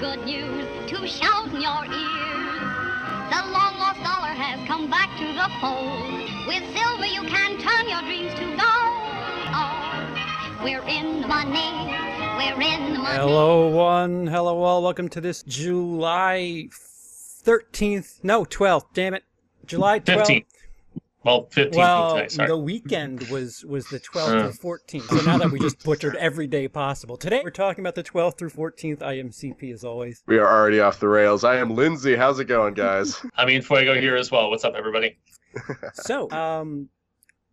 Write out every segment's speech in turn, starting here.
good news to shout in your ears. The long lost dollar has come back to the fold. With silver you can turn your dreams to gold. Oh, we're in the money. We're in the money. Hello, one. Hello, all. Welcome to this July 13th. No, 12th. Damn it. July 12th. 15th. Well, 15th Well, today, sorry. the weekend was was the 12th through 14th. So now that we just butchered every day possible. Today we're talking about the 12th through 14th IMCP as always. We are already off the rails. I am Lindsey. How's it going, guys? I mean, Fuego here as well. What's up, everybody? So, um,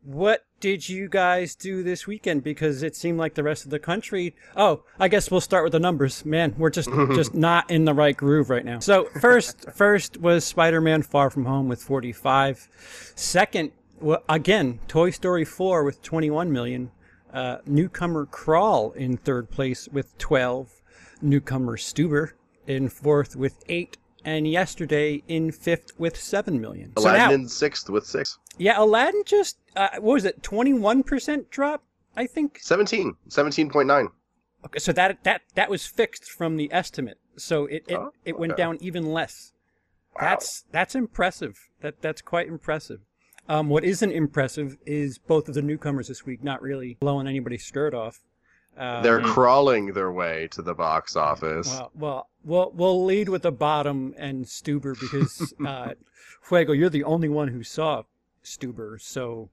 what did you guys do this weekend? Because it seemed like the rest of the country. Oh, I guess we'll start with the numbers. Man, we're just just not in the right groove right now. So first, first was Spider-Man: Far From Home with 45. Second, well, again, Toy Story 4 with 21 million. Uh, newcomer Crawl in third place with 12. Newcomer Stuber in fourth with eight. And yesterday in fifth with 7 million. So Aladdin now- in sixth with six. yeah, Aladdin just uh, what was it? Twenty one percent drop, I think. 17. 17.9. Okay, so that that that was fixed from the estimate, so it it, Oh, it went okay. down even less. Wow. That's that's impressive. That that's quite impressive. Um, what isn't impressive is both of the newcomers this week not really blowing anybody's skirt off. Um, They're crawling their way to the box office. well, well, we'll we'll lead with the bottom and Stuber because uh, Fuego, you're the only one who saw Stuber, so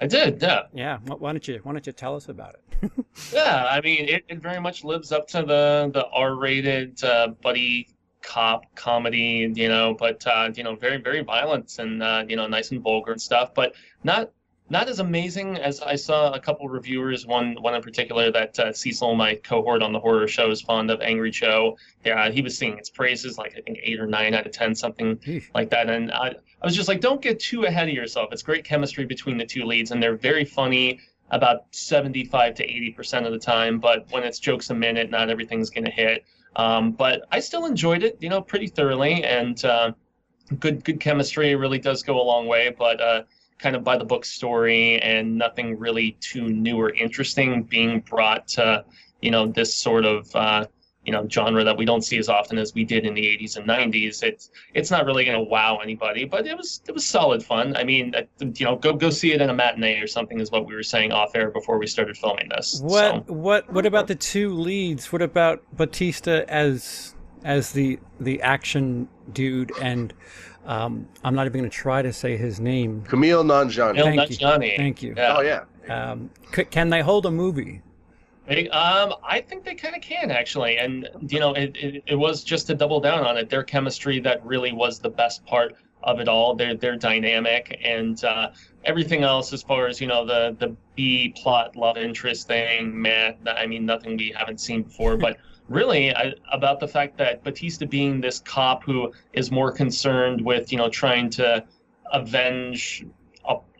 I did, yeah. yeah. Why why don't you why don't you tell us about it? Yeah, I mean, it, it very much lives up to the, the R-rated uh, buddy cop comedy, you know, but, uh, you know, very, very violent and, uh, you know, nice and vulgar and stuff, but not not as amazing as I saw a couple reviewers, one one in particular that uh, Cecil, my cohort on the horror show, is fond of, Angry Joe. Yeah, he was singing its praises, like I think eight or nine out of ten, something like that. And I, I was just like, don't get too ahead of yourself. It's great chemistry between the two leads, and they're very funny about 75 to 80 percent of the time. But when it's jokes a minute, not everything's gonna hit. Um, but I still enjoyed it, you know, pretty thoroughly, and uh, good good chemistry really does go a long way. But uh, kind of by the book story and nothing really too new or interesting being brought to you know this sort of uh, you know genre that we don't see as often as we did in the 80s and 90s it's it's not really going to wow anybody but it was it was solid fun. I mean uh, you know go go see it in a matinee or something is what we were saying off air before we started filming this What so, what what about the two leads? What about Batista as as the the action dude and um, I'm not even going to try to say his name. Kumail Nanjiani. Neil Thank you. Thank you. Yeah. Oh, yeah. Um, c- can they hold a movie? They- Um, I think they kind of can actually, and you know, it, it it was just to double down on it. Their chemistry that really was the best part of it all. Their their dynamic and uh, everything else, as far as you know, the the B plot love interest thing, man. I mean, nothing we haven't seen before, but. Really, I, about the fact that Batista being this cop who is more concerned with, you know, trying to avenge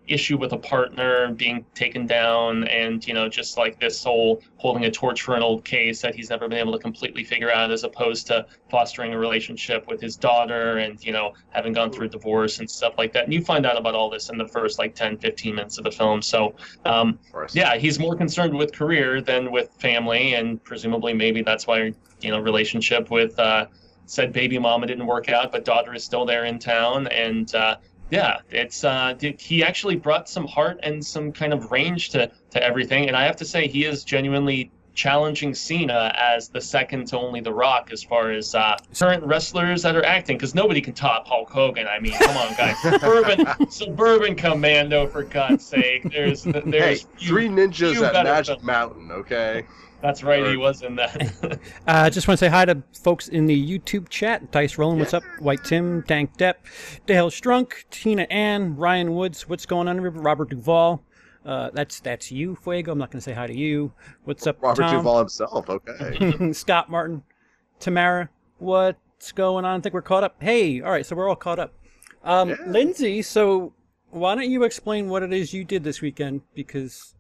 issue with a partner being taken down and you know just like this whole holding a torch for an old case that he's never been able to completely figure out as opposed to fostering a relationship with his daughter and you know having gone through a divorce and stuff like that. And you find out about all this in the first like 10 15 minutes of the film. So um, yeah he's more concerned with career than with family. And presumably maybe that's why you know relationship with uh, said baby mama didn't work out but daughter is still there in town. And uh, yeah, it's uh, he actually brought some heart and some kind of range to to everything, and I have to say he is genuinely challenging Cena as the second to only The Rock as far as uh, current wrestlers that are acting, because nobody can top Hulk Hogan. I mean, come on, guys, suburban suburban commando for God's sake. There's Hey, there's few- three ninjas at Mega. Mountain, okay? That's right, he was in that. I uh, just want to say hi to folks in the YouTube chat. Dice Rolling, what's up? White Tim, Dank Depp, Dale Strunk, Tina Ann, Ryan Woods, what's going on? Robert Duvall. Uh, that's that's you, Fuego. I'm not going to say hi to you. What's up, Robert Tom? Duvall himself, okay. Scott Martin, Tamara. What's going on? I think we're caught up. Hey, all right, so we're all caught up. Um, Yeah. Lindsey, so why don't you explain what it is you did this weekend? Because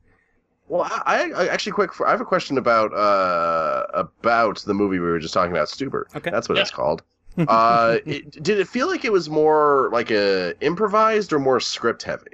Well, I, I actually quick. I have a question about uh about the movie we were just talking about, Stuber. Okay. that's what Yeah. it's called. uh, it, did it feel like it was more like a improvised or more script heavy?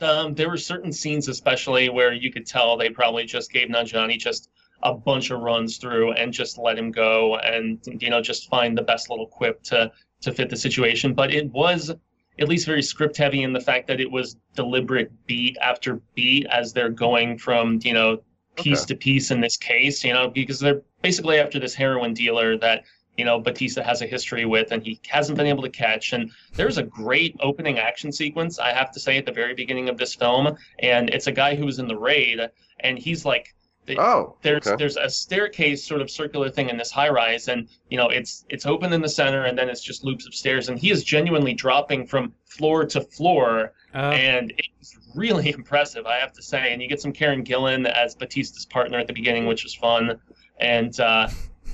Um, there were certain scenes, especially where you could tell they probably just gave Nanjiani just a bunch of runs through and just let him go and you know just find the best little quip to to fit the situation. But it was at least very script heavy in the fact that it was deliberate beat after beat as they're going from you know piece Okay. to piece in this case. You know because they're basically after this heroin dealer that you know Batista has a history with and he hasn't been able to catch and there's a great opening action sequence I have to say at the very beginning of this film and it's a guy who was in the raid and he's like Oh, there's okay. there's a staircase sort of circular thing in this high rise and you know it's it's open in the center and then it's just loops of stairs and he is genuinely dropping from floor to floor Uh, and it's really impressive i have to say and you get some karen gillan as batista's partner at the beginning which was fun and uh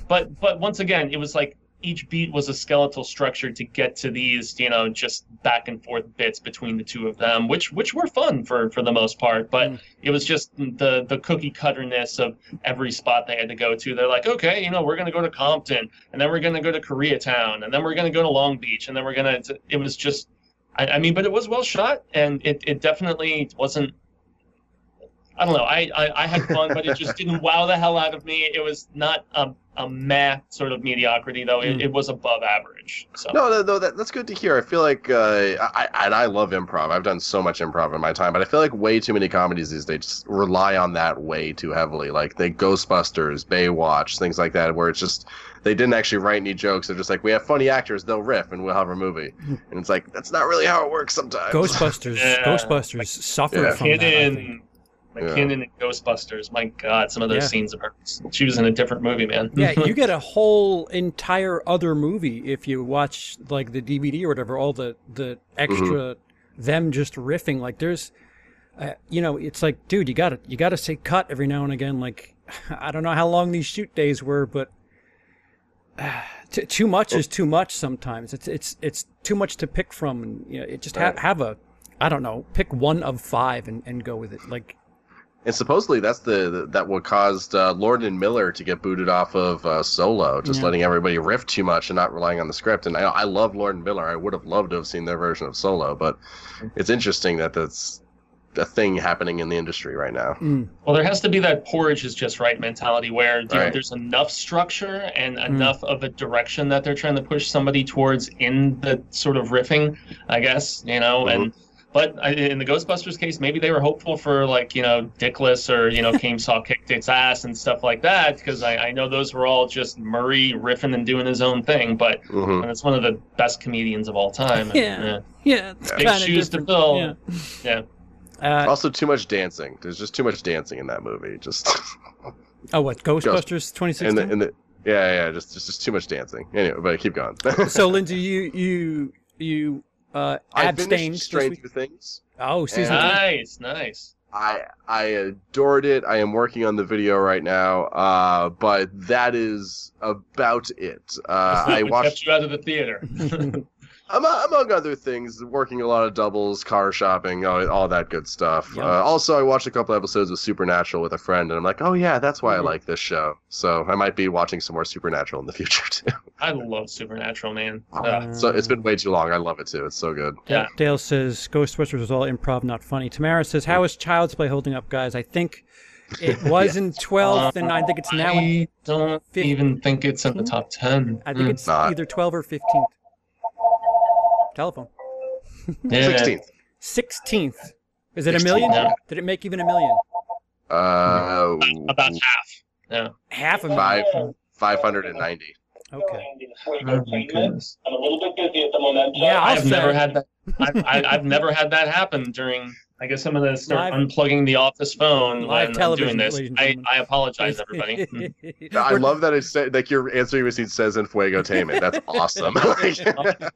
but but once again it was like each beat was a skeletal structure to get to these you know just back and forth bits between the two of them which which were fun for for the most part but Mm. it was just the the cookie cutterness of every spot they had to go to they're like okay you know we're going to go to compton and then we're going to go to koreatown and then we're going to go to long beach and then we're going to it was just I, I mean but it was well shot and it, it definitely wasn't I don't know. I, I, I had fun, but it just didn't wow the hell out of me. It was not a, a meh sort of mediocrity, though. It, Mm. it was above average. So No, no, no that, that's good to hear. I feel like, uh, I, and I love improv. I've done so much improv in my time, but I feel like way too many comedies these days just rely on that way too heavily. Like the Ghostbusters, Baywatch, things like that, where it's just they didn't actually write any jokes. They're just like, we have funny actors, they'll riff, and we'll have a movie. And it's like that's not really how it works sometimes. Ghostbusters, Yeah. Ghostbusters suffered Yeah. from that. I think. McKinnon, McKinnon and Ghostbusters. My God, some of those Yeah. scenes of her. She was in a different movie, man. Yeah, you get a whole entire other movie if you watch like the DVD or whatever. All the the extra them just riffing. Like there's, uh, you know, it's like, dude, you gotta you gotta say cut every now and again. Like I don't know how long these shoot days were, but uh, t- too much is too much sometimes. It's it's it's too much to pick from, and you know, it just ha- have a, I don't know, pick one of five and, and go with it. Like And supposedly that's the, the that what caused uh, Lord and Miller to get booted off of uh, Solo, just Yeah. letting everybody riff too much and not relying on the script. And I, I love Lord and Miller. I would have loved to have seen their version of Solo, but it's interesting that that's a thing happening in the industry right now. mm, Well, there has to be that porridge is just right mentality where you know, there's enough structure and enough of a direction that they're trying to push somebody towards in the sort of riffing, I guess, you know, and but in the Ghostbusters case, maybe they were hopeful for like you know Dickless or you know Came Saw kicked its ass and stuff like that because I, I know those were all just Murray riffing and doing his own thing, but hmm and it's one of the best comedians of all time. and, Yeah. yeah, it's Big kinda shoes to fill. Yeah. yeah. Uh, Also, too much dancing. There's just too much dancing in that movie. Just oh, what Ghostbusters in 2016? the in the yeah yeah just just, just too much dancing. Anyway, but keep going. so Lindsey, you you you uh, I abstained finished this Stranger. Things. Oh, season And- two. Nice, nice. I I adored it. I am working on the video right now, uh, but that is about it. Uh, I watched, kept you out of the theater. among, among other things, working a lot of doubles, car shopping, all, all that good stuff. Yum. Uh, also, I watched a couple episodes of Supernatural with a friend, and I'm like, oh yeah, that's why I Mhm. like this show. So I might be watching some more Supernatural in the future too. I love Supernatural, man. Uh, Uh, so it's been way too long. I love it too. It's so good. Yeah. Dale says Ghostbusters was all improv, not funny. Tamara says, "How is Child's Play holding up, guys? I think it was in 12th, and I think it's now in. I don't fif- even think it's in the top ten. I think Mm. it's Not. either 12 or 15th. Telephone. Sixteenth. 16th. Is it a million? yeah. Did it make even a million? Uh, about half. Yeah. Half a million. five five hundred and ninety. Okay. Oh my. I'm a little bit busy at the moment. Yeah, I'll I've never had that. I've, I've never had that happen during. I guess I'm gonna start Live- unplugging the office phone Live when I'm doing this. I. I apologize, everybody. Mm. I love that it's sa- like your answering machine says in Fuego Tainment. That's awesome. Like-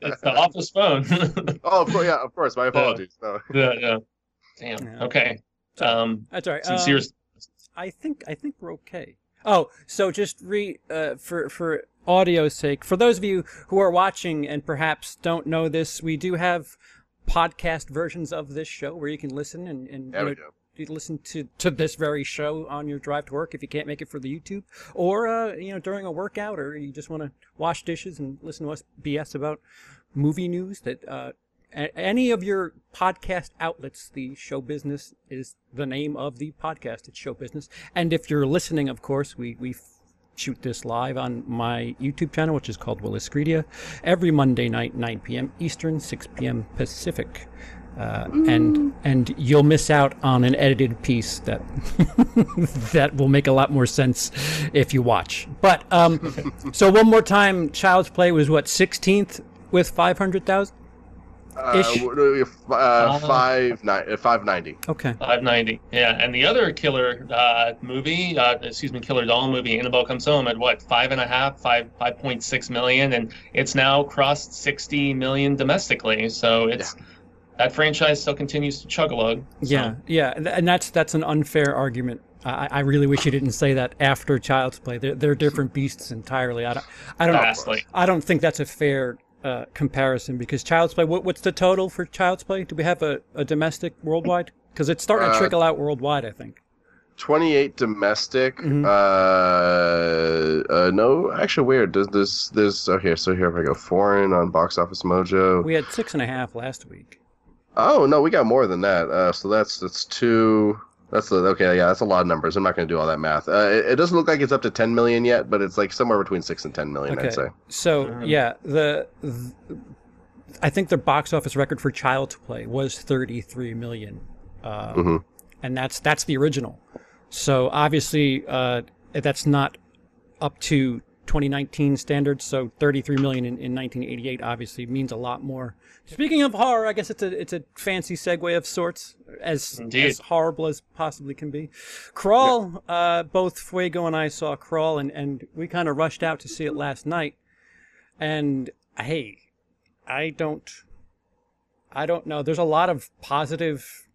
it's the office phone. oh, of course, yeah, of course. My apologies. No. yeah, yeah. Damn. Yeah. Okay. Um, That's all right. sincere. Um, I think I think we're okay. Oh, so just re uh, for for audio's sake, for those of you who are watching and perhaps don't know this, we do have podcast versions of this show where you can listen and and you know, you listen to to this very show on your drive to work if you can't make it for the YouTube, or uh, you know during a workout, or you just want to wash dishes and listen to us BS about movie news that uh, any of your podcast outlets, the show business is the name of the podcast. It's show business. And if you're listening, of course, we, we shoot this live on my YouTube channel, which is called Willis Greedia, every Monday night, 9 p.m. Eastern, 6 p.m. Pacific. Uh, and and you'll miss out on an edited piece that that will make a lot more sense if you watch. But um, so one more time, Child's Play was what 16th with 500,000. Uh, Ish. w- uh, five ni- uh, five ninety. Okay. 590. Yeah, and the other killer uh, movie, uh, excuse me, killer doll movie, Annabelle Comes Home at what five and a half, five, five point six million, and it's now crossed 60 million domestically. So it's that franchise still continues to chug along. So, Yeah, yeah, and- and that's that's an unfair argument. I, I really wish you didn't say that after Child's Play. They're, they're different beasts entirely. I don't, I don't, Vastly. I don't think that's a fair uh, comparison because Child's Play. What, what's the total for Child's Play? Do we have a, a domestic worldwide? Because it's starting to Uh, trickle out worldwide. I think. 28 domestic. Mhm. Uh, uh, no, actually, weird. Does this this okay? So here if I go foreign on Box Office Mojo. We had six and a half last week. Oh no, we got more than that. Uh, so that's that's two. That's the okay. Yeah, that's a lot of numbers. I'm not going to do all that math. Uh, it, it doesn't look like it's up to 10 million yet, but it's like somewhere between six and 10 million. Okay. I'd say. So yeah, the, the I think the box office record for Child's Play was 33 million, uh, Mhm. and that's that's the original. So obviously, uh, that's not up to 2019 standards. So 33 million in, in 1988 obviously means a lot more. Speaking of horror, I guess it's a it's a fancy segue of sorts, as Indeed. as horrible as possibly can be. Crawl, uh, both Fuego and I saw Crawl, and and we kind of rushed out to see it last night. And hey, I don't, I don't know. There's a lot of positive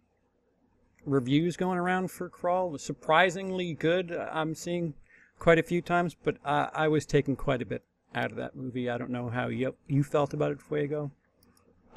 reviews going around for Crawl. Surprisingly good. I'm seeing quite a few times, but I, I was taken quite a bit out of that movie. I don't know how you you felt about it, Fuego.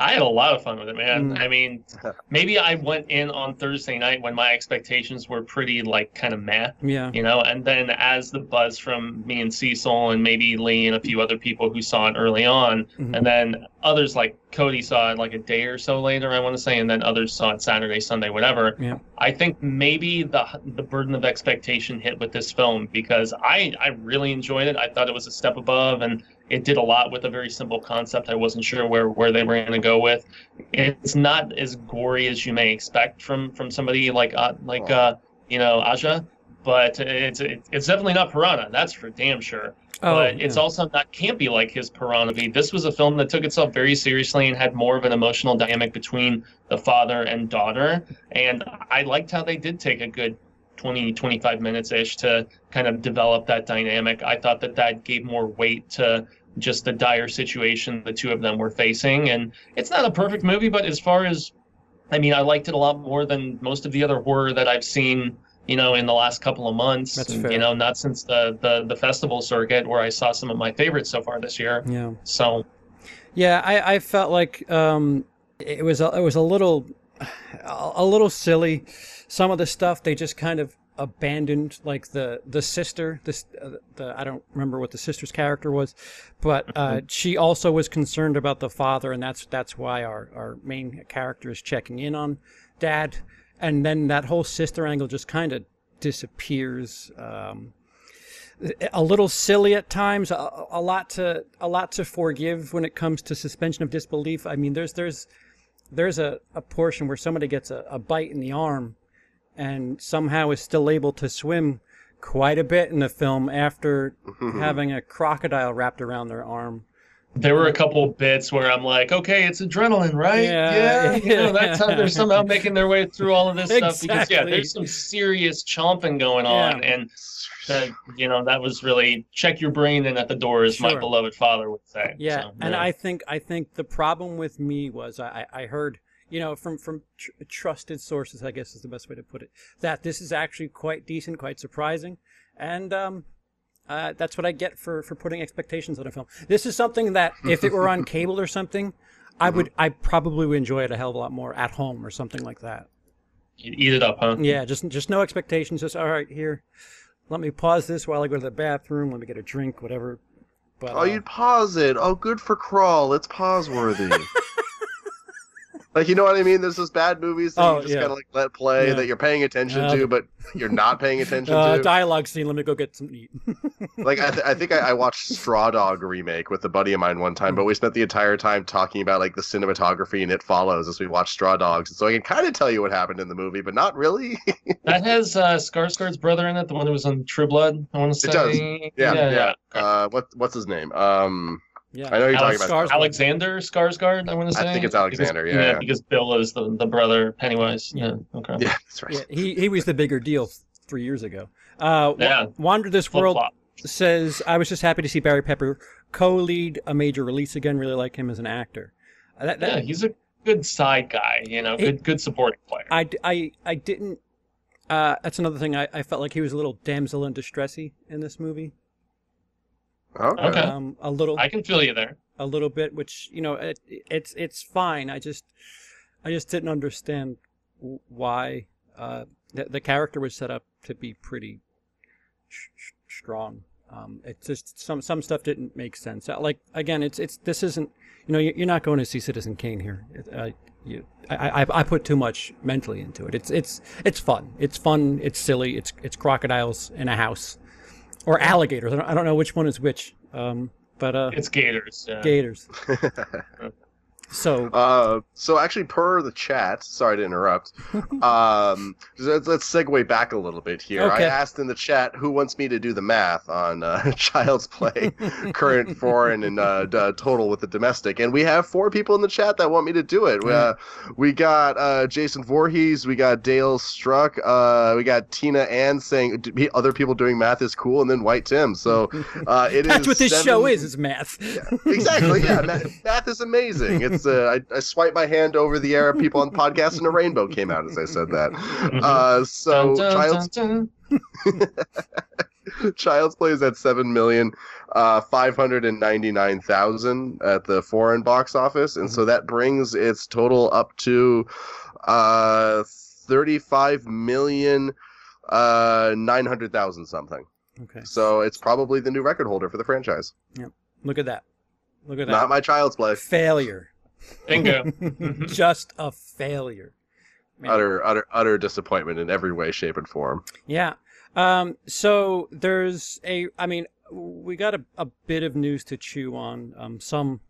I had a lot of fun with it, man. Mm. I mean, maybe I went in on Thursday night when my expectations were pretty like kind of meh. Yeah. you know and then as the buzz from me and cecil and maybe lee and a few other people who saw it early on Mhm. and then others like cody saw it like a day or so later i want to say and then others saw it saturday sunday whatever. Yeah. i think maybe the the burden of expectation hit with this film because i i really enjoyed it. I thought it was a step above and it did a lot with a very simple concept. I wasn't sure where where they were going to go with. It's not as gory as you may expect from from somebody like uh, like uh you know aja but it's it's definitely not Piranha. That's for damn sure. Oh, but it's yeah. also not campy like his Piranha. V. This was a film that took itself very seriously and had more of an emotional dynamic between the father and daughter. And I liked how they did take a good 20, 25 minutes ish to kind of develop that dynamic. I thought that that gave more weight to just the dire situation the two of them were facing. And it's not a perfect movie, but as far as I mean, I liked it a lot more than most of the other horror that I've seen, you know, in the last couple of months. That's fair. You know, not since the, the the festival circuit where I saw some of my favorites so far this year. Yeah. So Yeah, I, I felt like um, it was a, it was a little a, a little silly. Some of the stuff they just kind of abandoned, like the the sister. This uh, the I don't remember what the sister's character was, but uh, she also was concerned about the father, and that's that's why our our main character is checking in on dad, and then that whole sister angle just kind of disappears. Um, a little silly at times, a, a lot to a lot to forgive when it comes to suspension of disbelief. I mean, there's there's there's a, a portion where somebody gets a, a bite in the arm and somehow is still able to swim quite a bit in the film after having a crocodile wrapped around their arm. There were a couple bits where I'm like, okay, it's adrenaline, right? Yeah. you know, that's how they're somehow making their way through all of this stuff because yeah, there's some serious chomping going on, Yeah. and that you know that was really check your brain in at the door, as my beloved father would say. Yeah, So, and yeah. I think I think the problem with me was I, I I heard you know from from tr- trusted sources I guess is the best way to put it that this is actually quite decent, quite surprising, and um, uh, that's what I get for for putting expectations on a film. This is something that if it were on cable or something, I would I probably would enjoy it a hell of a lot more at home or something like that. You eat it up, huh? Yeah, just just no expectations. Just all right here. Let me pause this while I go to the bathroom. Let me get a drink, whatever. But Oh, uh, you'd pause it. Oh, good for crawl. It's pause worthy. Like you know what I mean? There's those bad movies that Oh, you just yeah. gotta like let play Yeah. that you're paying attention Uh, to, but you're not paying attention Uh, to. dialogue scene. Let me go get some eat. like I, th- I think I, I watched Straw Dog remake with a buddy of mine one time, but we spent the entire time talking about like the cinematography and it follows as we watched Straw Dogs. So I can kind of tell you what happened in the movie, but not really. That has uh, Skarsgård's brother in it, the one who was on True Blood. I want to say. It does. yeah, yeah. yeah. Uh, what what's his name? Um, Yeah. I know you're Alex talking about. Skarsgård. Alexander Skarsgård. I want to say. I think it's Alexander, Because, yeah, yeah. because Bill is the, the brother Pennywise. Yeah. Okay. Yeah, that's right. Yeah, he he was the bigger deal three years ago. Uh, Yeah. Wander This Flip World flop. says, I was just happy to see Barry Pepper co-lead a major release again. Really like him as an actor. Uh, That, that, Yeah, he's a good side guy. You know, He- good good supporting player. I I I didn't. Uh, that's another thing. I, I felt like he was a little damsel in distressy in this movie. Okay. Okay. Um, a little, I can feel you there. a little bit, which you know, it, it's it's fine. I just, I just didn't understand why uh, the, the character was set up to be pretty sh- sh- strong. Um, it's just some some stuff didn't make sense. Uh, Like again, it's it's this isn't you know you- you're not going to see Citizen Kane here. Uh, you, I, I I put too much mentally into it. It's it's it's fun. It's fun. It's silly. It's it's crocodiles in a house, or alligators. I don't, I don't know which one is which. Um, but uh, It's Gators. Yeah. gators. So Uh, so actually, per the chat, sorry to interrupt. Um, let's, let's segue back a little bit here. Okay. I asked in the chat who wants me to do the math on uh, Child's Play, current, foreign, and uh, d- total with the domestic, and we have four people in the chat that want me to do it. We, uh, we got uh, Jason Voorhees, we got Dale Struck, uh, we got Tina Ann saying other people doing math is cool, and then White Tim. So uh, it is that's what this seven- show is. Is math. exactly. Yeah, math, math is amazing. It's uh, I, I swiped my hand over the air. People on podcast and a rainbow came out as I said that. Uh, so Dun, dun, Child's dun, dun. Child's Play is at seven million uh, five hundred and ninety nine thousand at the foreign box office, and so that brings its total up to uh, thirty five million uh, nine hundred thousand something. Okay. So it's probably the new record holder for the franchise. Yep. Look at that. Look at that. Not my Child's Play. failure. Bingo. Just a failure. Man. Utter, utter, utter disappointment in every way, shape, and form. Yeah. Um, so there's a, I mean, we got a, a bit of news to chew on. Um, some,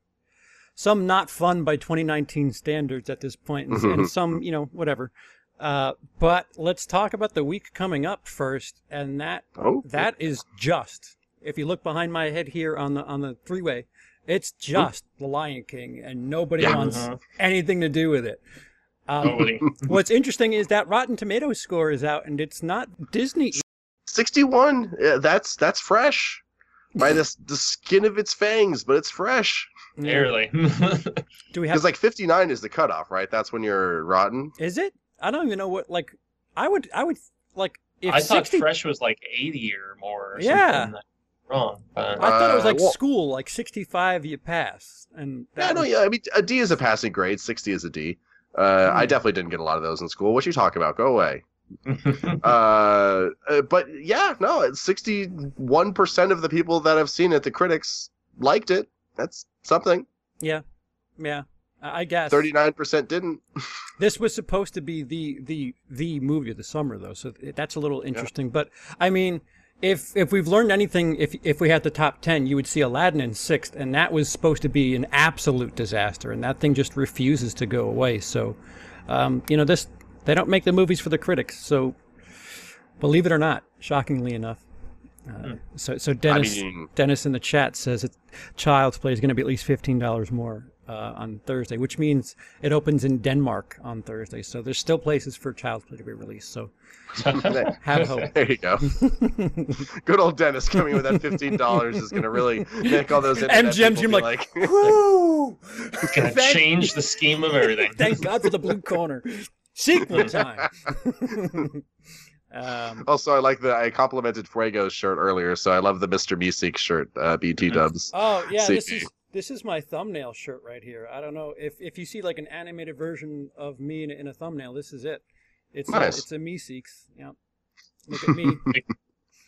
some not fun by 2019 standards at this point, and, and some, you know, whatever. Uh, but let's talk about the week coming up first, and that Oh, that is just. If you look behind my head here on the on the three way, it's just The Lion King, and nobody Yeah. wants Mhm. anything to do with it. Um, What's interesting is that Rotten Tomatoes score is out, and it's not Disney. 61. Yeah, that's that's fresh. By the, the skin of its fangs, but it's fresh. Barely. Do we have? Because like 59 is the cutoff, right? That's when you're rotten. Is it? I don't even know what. Like, I would. I would like if I thought Fresh was like 80 or more. Or Yeah. something. Wrong. But I thought it was Uh, like well- school, like 65 you pass, and Yeah, that no, was- yeah. I mean, a D is a passing grade. 60 is a D. Uh, I Hmm. definitely didn't get a lot of those in school. What you talking about? Go away. Uh, uh, but yeah, no, 61% of the people that have seen it, the critics, liked it. That's something. yeah, yeah. I I guess 39% didn't. this was supposed to be the the the movie of the summer, though, so that's a little interesting. But I mean, if if we've learned anything, if if we had the top ten, you would see Aladdin in sixth, and that was supposed to be an absolute disaster, and that thing just refuses to go away. So, um, you know, this they don't make the movies for the critics. So, believe it or not, shockingly enough. Uh, so so Dennis mean- Dennis in the chat says that Child's Play is going to be at least fifteen dollars more uh, on Thursday, which means it opens in Denmark on Thursday. So there's still places for Child's Play to be released. So have hope. There you go. Good old Dennis coming with that fifteen dollars is gonna really make all those internet MGM's people you're like, like, Woo! it's going to change the scheme of everything. Thank God for the blue corner. Sequel time. um, Also, I like the I complimented Fuego's shirt earlier, so I love the Mr. Meeseek shirt. Uh, BT Dubs. oh yeah, this is this is my thumbnail shirt right here. I don't know if if you see like an animated version of me in, a- in a thumbnail, this is it. It's Nice. a, it's a Meeseeks. Yeah. Look at me.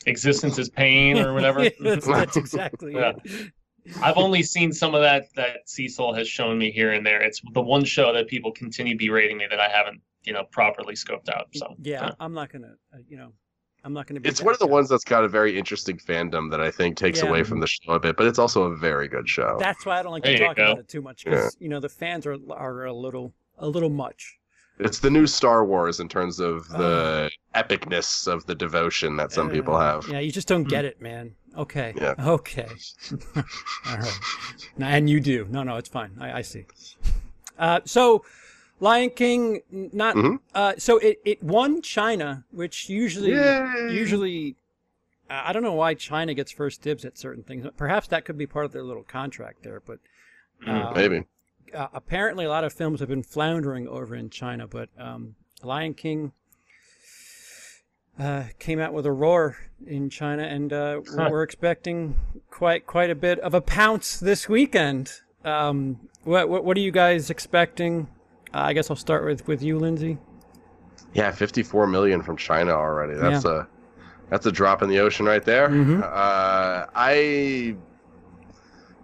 Existence is pain or whatever. that's, that's exactly Yeah. it. I've only seen some of that that Cecil has shown me here and there. It's the one show that people continue berating me that I haven't, you know, properly scoped out. So yeah, I'm not gonna, uh, you know, I'm not gonna be. It's one of the guy. ones that's got a very interesting fandom that I think takes Yeah. away from the show a bit, but it's also a very good show. That's why I don't like There to talk go. about it too much because you know the fans are are a little a little much. It's the new Star Wars in terms of the epicness of the devotion that some people Uh, have. Yeah, you just don't get it, man. Okay. Yeah. Okay. All right. And you do. No, no, it's fine. I, I see. Uh, so, Lion King, n- not Mhm. uh, so it, it won China, which usually Yay! usually I I don't know why China gets first dibs at certain things. Perhaps that could be part of their little contract there, but uh, Maybe. uh, apparently a lot of films have been floundering over in China, but um, Lion King uh, came out with a roar in China, and uh, Huh. we're expecting quite quite a bit of a pounce this weekend. Um, what, what what are you guys expecting? Uh, I guess I'll start with with you, Lindsey. Yeah, 54 million from China already. That's Yeah. a that's a drop in the ocean right there. Mhm. Uh, I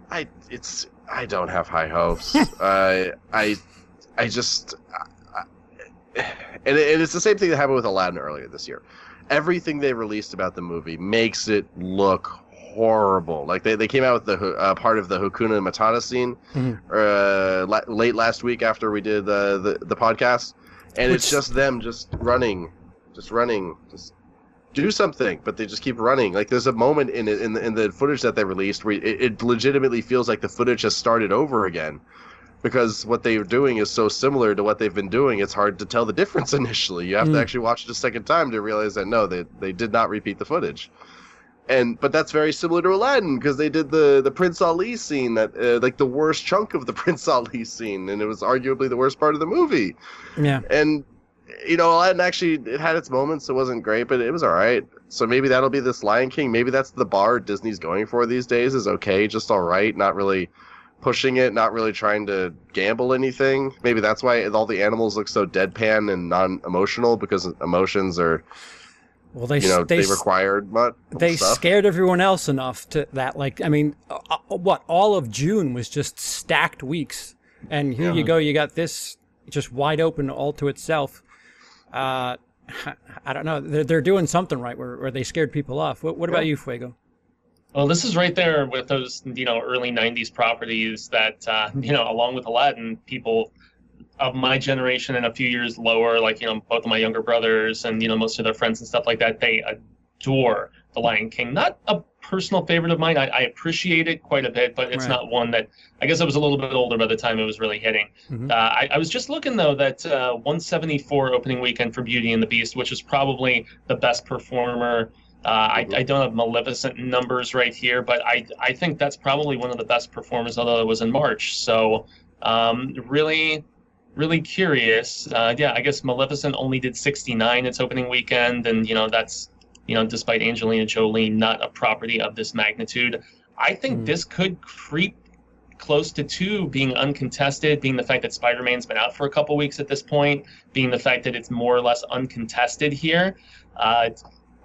I it's I don't have high hopes. uh, I I just I, and, it, and it's the same thing that happened with Aladdin earlier this year. Everything they released about the movie makes it look horrible. Like they, they came out with the uh, part of the Hakuna Matata scene Mhm. uh, la- late last week after we did the the, the podcast, and it's just them just running, just running, just do something, but they just keep running. Like there's a moment in it in the, in the footage that they released where it, it legitimately feels like the footage has started over again. Because what they're doing is so similar to what they've been doing, it's hard to tell the difference initially. You have Mm. to actually watch it a second time to realize that no, they they did not repeat the footage and but that's very similar to Aladdin because they did the the Prince Ali scene that uh, like the worst chunk of the Prince Ali scene, and it was arguably the worst part of the movie. Yeah. And you know, Aladdin actually it had its moments. It wasn't great, but it was all right. So maybe that'll be this Lion King. Maybe that's the bar Disney's going for these days. Is okay, just all right, not really pushing it, not really trying to gamble anything. Maybe that's why all the animals look so deadpan and non-emotional because emotions are Well, they you know they they, required much. they stuff. scared everyone else enough to that like i mean uh, uh, what all of june was just stacked weeks. And here you go you got this just wide open all to itself. Uh i don't know they're, they're doing something right where, where they scared people off. What, what about you fuego? Well, this is right there with those, you know, early '90s properties that, uh, you know, along with Aladdin, people of my generation and a few years lower, like you know, both of my younger brothers and you know most of their friends and stuff like that, they adore The Lion King. Not a personal favorite of mine. I, I appreciate it quite a bit, but it's Right. not one that I guess I was a little bit older by the time it was really hitting. Mhm. Uh, I, I was just looking though that uh, 174 opening weekend for Beauty and the Beast, which is probably the best performer. Uh, I, I don't have Maleficent numbers right here, but I I think that's probably one of the best performers, although it was in March. So um, really, really curious. Uh, yeah, I guess Maleficent only did 69 its opening weekend, and you know that's you know despite Angelina Jolie not a property of this magnitude. I think Hmm. this could creep close to two being uncontested, being the fact that Spider Man's been out for a couple weeks at this point, being the fact that it's more or less uncontested here. Uh,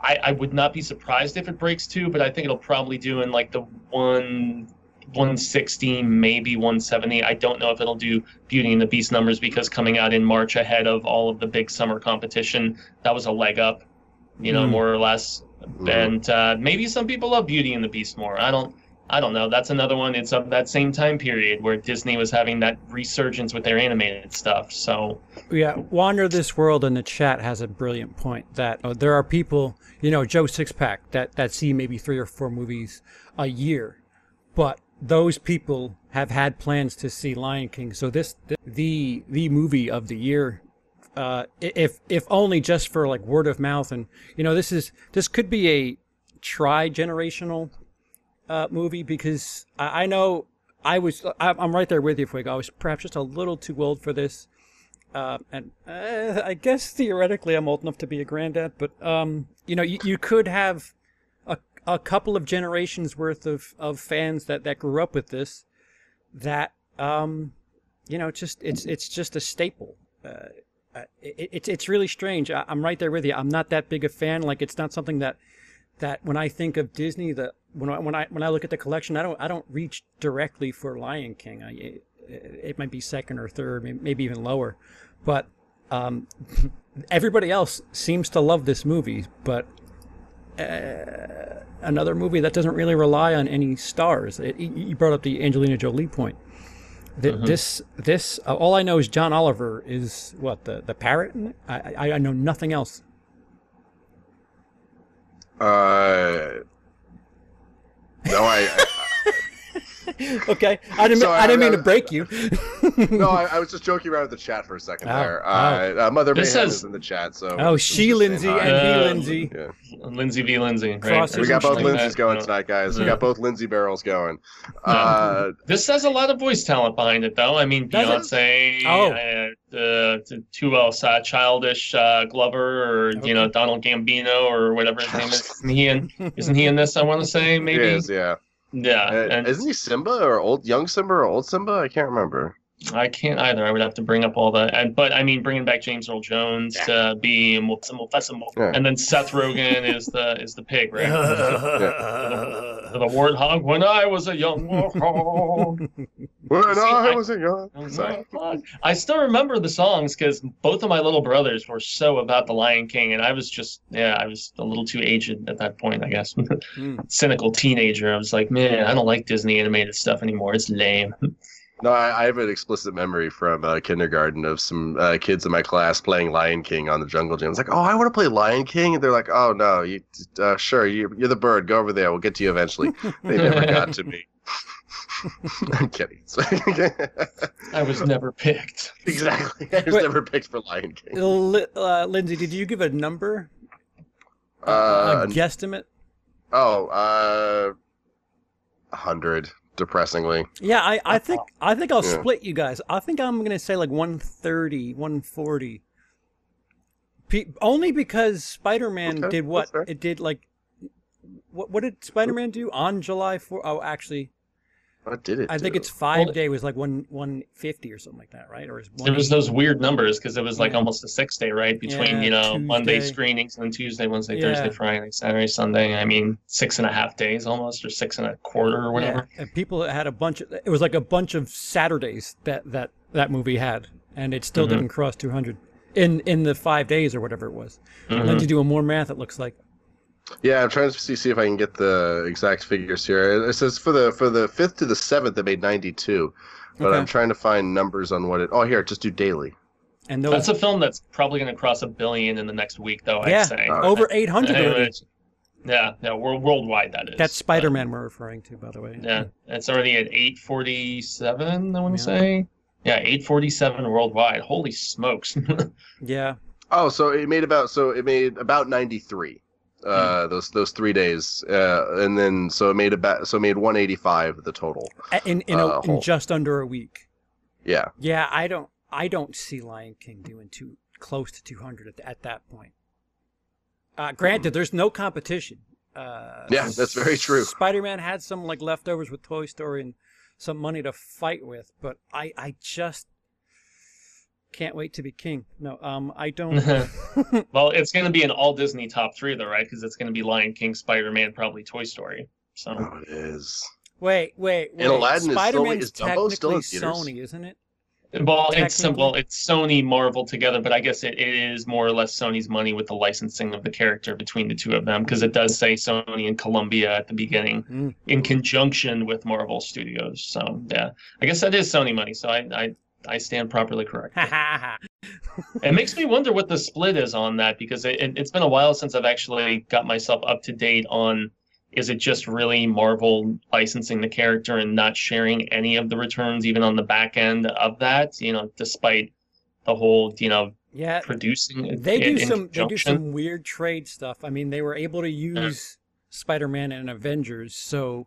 I, I would not be surprised if it breaks two, but I think it'll probably do in like the one. 160, maybe 170. I don't know if it'll do Beauty and the Beast numbers because coming out in March ahead of all of the big summer competition, that was a leg up, you know, Mm. more or less. Mhm. And uh, maybe some people love Beauty and the Beast more. I don't. I don't know. That's another one. It's of that same time period where Disney was having that resurgence with their animated stuff. So Yeah, Wander This World in the chat has a brilliant point that uh, there are people, you know, Joe Sixpack, that, that see maybe three or four movies a year, but those people have had plans to see Lion King. So this, the the movie of the year, uh, if if only just for like word of mouth, and you know, this is this could be a tri generational uh, movie because I, I know I was I'm right there with you, Fuego. I was perhaps just a little too old for this. Uh, and uh, I guess theoretically I'm old enough to be a granddad, but um, you know, you, you could have a, couple of generations worth of, of fans that, that grew up with this, that um, you know, just it's it's just a staple. Uh, uh, it, it's it's really strange. I, I'm right there with you. I'm not that big a fan. Like it's not something that that when I think of Disney, that when I when I when I look at the collection, I don't I don't reach directly for Lion King. I, it, it might be second or third, maybe even lower, but um, everybody else seems to love this movie. But uh, another movie that doesn't really rely on any stars. It, you you brought up the Angelina Jolie point. Th- This this uh, all I know is John Oliver is what the the parrot. I, I I know nothing else. Uh, no, I, I Okay, I didn't. Sorry, I didn't I- mean to break you. no, I, I was just joking around with the chat for a second Oh, there. oh. Uh, uh, Mother This Mayhem says- is in the chat, so Oh, she Lindsay saying hi. and he Uh, Lindsay. Yeah. Lindsay v. Lindsay. Right? Crosses We got both like Lindsay's that, going you know. tonight, guys. We Yeah. got both Lindsay barrels going. Uh, This has a lot of voice talent behind it, though. I mean, Does? Beyonce, Oh. uh, the, the two else, uh, Childish uh, Glover, or you know Donald Gambino, or whatever his name is. Isn't he in? Isn't he in this? I want to say he maybe. is, yeah. Yeah, Uh, isn't he Simba or old young Simba or old Simba? I can't remember. I can't either. I would have to bring up all that. And, but I mean, bringing back James Earl Jones to be Mufasa, Mufasa, Yeah. and then Seth Rogen is the is the pig, right? the warthog. When I was a young warthog. When See, I I- was a young. Sorry. I still remember the songs because both of my little brothers were so about the Lion King, and I was just, yeah, I was a little too aged at that point, I guess. Hmm. Cynical teenager. I was like, man, I don't like Disney animated stuff anymore. It's lame. No, I, I have an explicit memory from uh, kindergarten of some uh, kids in my class playing Lion King on the Jungle Gym. I was like, "Oh, I want to play Lion King," and they're like, "Oh no, you uh, sure you, you're the bird. Go over there. We'll get to you eventually." They never got to me. I'm kidding. I was never picked. exactly. I was Wait. never picked for Lion King. Li- uh, Lindsey, did you give a number? Uh, a guesstimate? oh, uh, hundred. Depressingly. Yeah, I, I think I think I'll Yeah. split you guys. I think I'm gonna say like 130, 140. Pe- only because Spider-Man Okay, did what it did. Like, what what did Spider-Man do on July 4? Oh, actually, What did it? I think it's five Well, day was like one 150 or something like that, right? Or is There was those weird numbers because it was like Yeah. almost a six day, right? Between, Yeah, you know, Monday screenings and then Tuesday, Wednesday, Yeah. Thursday, Friday, Saturday, Sunday. I mean, six and a half days almost, or six and a quarter or whatever. Yeah, and people had a bunch. Of, it was like a bunch of Saturdays that that that movie had, and it still Mhm. didn't cross 200 in in the five days or whatever it was. Mhm. Then to do a more math, it looks like. Yeah, I'm trying to see, see if I can get the exact figures here. It says for the for the fifth to the seventh, they made 92, but Okay. I'm trying to find numbers on what it. Oh, here, just do daily. And those That's a film that's probably going to cross a billion in the next week, though. yeah, I'd say. Uh, over 800 already. Anyways, Yeah, yeah, world worldwide that is. That's Spider-Man we're referring to, by the way. Yeah, it's already at 847. I want Yeah. to say. Yeah, 847 worldwide. Holy smokes! Yeah. Oh, so it made about so it made about 93. Uh, those those three days, uh, and then so it made about so it made 185 the total. In in, a, Uh, in just under a week. Yeah, Yeah, I don't I don't see Lion King doing too close to 200 at, at that point. Uh, granted, there's no competition. Uh, Yeah, that's very true. Spider-Man had some like leftovers with Toy Story and some money to fight with, but I I just can't wait to be king. No, um, I don't. well, it's going to be an all Disney top three, though, right? Because it's going to be Lion King, Spider Man, probably Toy Story. So oh, it is. wait, wait, wait. And Aladdin is Spider-Man's Sony- is Dumbo still in technically theaters? Sony, isn't it? Well, it's Technically. well, it's Sony Marvel together, but I guess it, it is more or less Sony's money with the licensing of the character between the two of them, because it does say Sony and Columbia at the beginning Mm. in conjunction with Marvel Studios. So yeah, I guess that is Sony money. So I I, I stand properly correct. It makes me wonder what the split is on that because it, it, it's been a while since I've actually got myself up to date on. Is it just really Marvel licensing the character and not sharing any of the returns, even on the back end of that? You know, despite the whole, you know, Yeah, producing. they do some they do some weird trade stuff. I mean, they were able to use Spider-Man and Avengers, so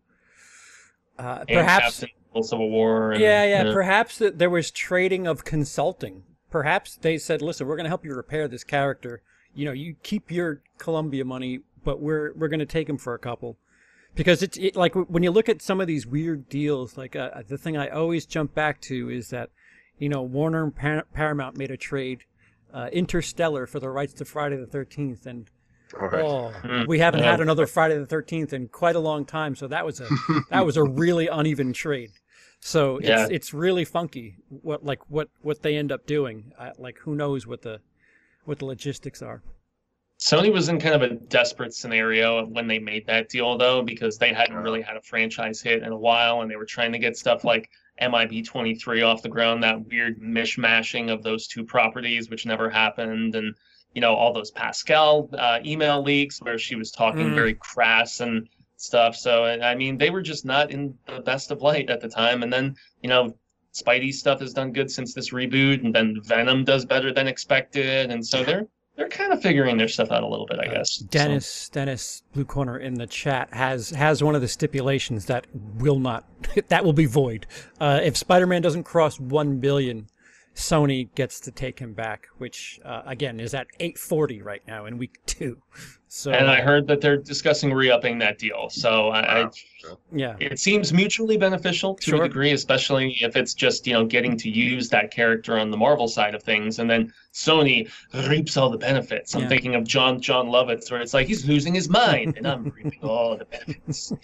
uh, and perhaps Captain Civil War. And, yeah, yeah, perhaps that there was trading of consulting. Perhaps they said, "Listen, we're going to help you repair this character. You know, you keep your Columbia money, but we're we're going to take him for a couple." Because it's it, like when you look at some of these weird deals, like uh, the thing I always jump back to is that, you know, Warner and Par- Paramount made a trade, uh, Interstellar for the rights to Friday the Thirteenth, and All right. Oh, Mm. we haven't had another Friday the Thirteenth in quite a long time, so that was a that was a really uneven trade. So it's Yeah. it's really funky what like what what they end up doing. Uh, like who knows what the what the logistics are. Sony was in kind of a desperate scenario when they made that deal, though, because they hadn't really had a franchise hit in a while, and they were trying to get stuff like MIB 23 off the ground, that weird mishmashing of those two properties, which never happened, and you know all those Pascal uh, email leaks where she was talking Mm. very crass and stuff. So I mean, they were just not in the best of light at the time, and then you know. Spidey stuff has done good since this reboot, and then Venom does better than expected, and so they're they're kind of figuring their stuff out a little bit, I Uh, guess. So- Dennis Dennis Blue Corner in the chat has has one of the stipulations that will not that will be void. Uh, if Spider-Man doesn't cross one billion, Sony gets to take him back, which uh, again is at 840 right now in week two. So and I heard that they're discussing re-upping that deal. So I, I yeah, it seems mutually beneficial to Sure. a degree, especially if it's just you know getting to use that character on the Marvel side of things, and then Sony reaps all the benefits. I'm Yeah. thinking of Jon Jon Lovitz, where it's like he's losing his mind, and I'm reaping all the benefits.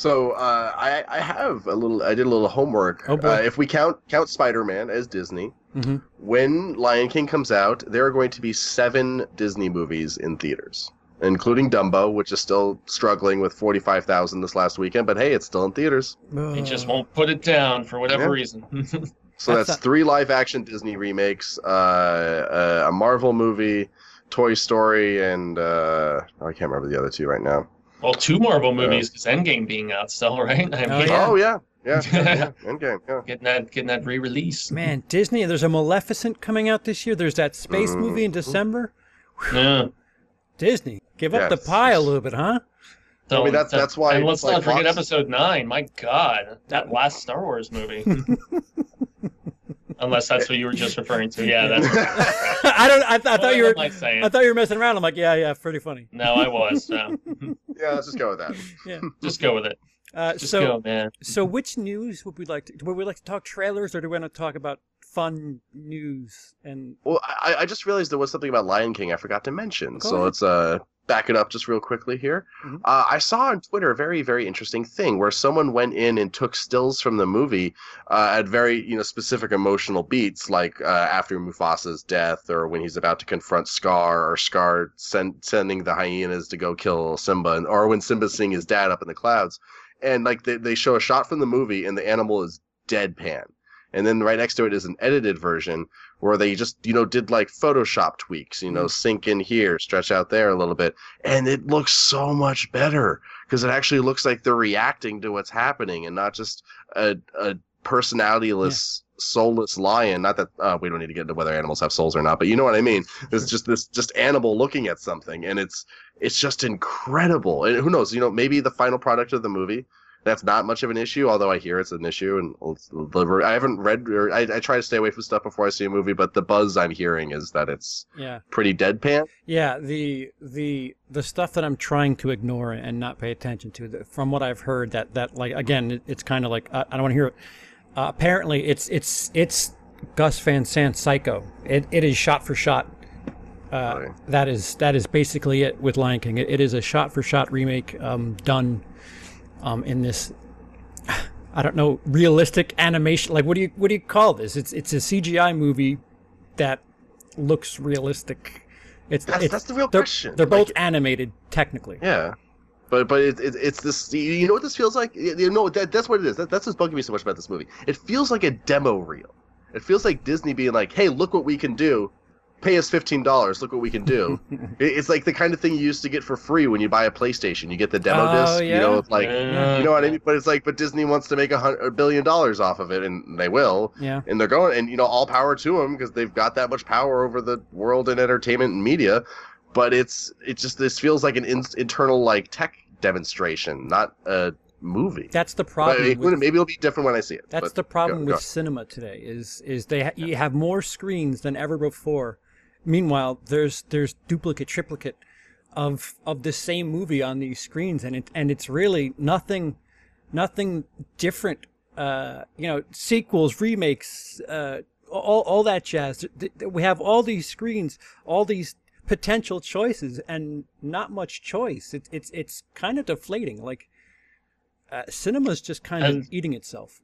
So uh, I, I have a little. I did a little homework. Oh, boy. Uh, if we count count Spider-Man as Disney, hmm when Lion King comes out, there are going to be seven Disney movies in theaters, including Dumbo, which is still struggling with forty-five thousand this last weekend. But hey, it's still in theaters. He just won't put it down for whatever Yeah. reason. So That's that's, not- three live-action Disney remakes, uh, uh, a Marvel movie, Toy Story, and uh, oh, I can't remember the other two right now. Well, two Marvel movies because Endgame being out still, right? I mean, Oh, Yeah. Oh yeah, yeah, yeah, yeah. Endgame. Yeah. getting that getting that re-release. Man, Disney. There's a Maleficent coming out this year. There's that space Mhm. movie in December. Yeah. Disney, give up the pie a little bit, huh? So, I mean, that's- that's why And let's like not forget Fox- Episode Nine. My God, that last Star Wars movie. Unless that's what you were just referring to. Yeah, that's. What, I don't. I, th- I thought you were. I saying? I thought you were messing around. I'm like, yeah, yeah, pretty funny. No, I was. So. yeah, let's just go with that. Yeah. just go with it. Uh, Just so, go, man. so which news would we like to? Would we like to talk trailers, or do we want to talk about fun news? And Well, I, I just realized there was something about Lion King I forgot to mention. Go so ahead. let's uh, back it up just real quickly here. Mhm. Uh, I saw on Twitter a very, very interesting thing where someone went in and took stills from the movie uh, at very, you know, specific emotional beats, like uh, after Mufasa's death, or when he's about to confront Scar, or Scar send, sending the hyenas to go kill Simba, and, or when Simba's seeing his dad up in the clouds. And like they, they show a shot from the movie, and the animal is deadpan. And then right next to it is an edited version where they just you know did like photoshop tweaks you know sink in here stretch out there a little bit and it looks so much better because it actually looks like they're reacting to what's happening and not just a, a personalityless soulless lion. Not that uh, we don't need to get into whether animals have souls or not but you know what i mean? It's just this just animal looking at something and it's it's just incredible. And who knows you know maybe the final product of the movie that's not much of an issue, although I hear it's an issue. And the- I haven't read, or I, I try to stay away from stuff before I see a movie, but the buzz I'm hearing is that it's yeah, pretty deadpan. yeah, the the the stuff that I'm trying to ignore and not pay attention to, from what I've heard, that that like again, it, it's kind of like uh, I don't want to hear it. Uh, apparently, it's it's it's Gus Van Sant Psycho. It it is shot for shot. Uh, that is that is basically it with Lion King. It, it is a shot for shot remake um, done um, in this. I don't know realistic animation. Like what do you what do you call this? It's it's a CGI movie that looks realistic. It's That's, it's that's the real they're, question. they're Like, both animated technically. yeah. But but it, it, it's this. You know what this feels like? You know that that's what it is. That, that's what's bugging me so much about this movie. It feels like a demo reel. It feels like Disney being like, "Hey, look what we can do. Pay us fifteen dollars. Look what we can do." It's like the kind of thing you used to get for free when you buy a PlayStation. You get the demo Oh, disc. yeah? You know, like Yeah. you know what I mean. But it's like, but Disney wants to make a, hun- a billion dollars off of it, and they will. Yeah. and they're going and you know all power to them because they've got that much power over the world and entertainment and media but it's it just this feels like an in, internal like tech demonstration not a movie That's the problem. it- with- maybe it'll be different when i see it That's but the problem go- with go. cinema today. Is is they ha- you have more screens than ever before. Meanwhile, there's there's duplicate, triplicate of of the same movie on these screens, and it and it's really nothing nothing different. Uh, you know, sequels, remakes, uh, all all that jazz. We have all these screens, all these potential choices and not much choice. It's it's it's kind of deflating. Like uh, cinema's just kind of eating itself.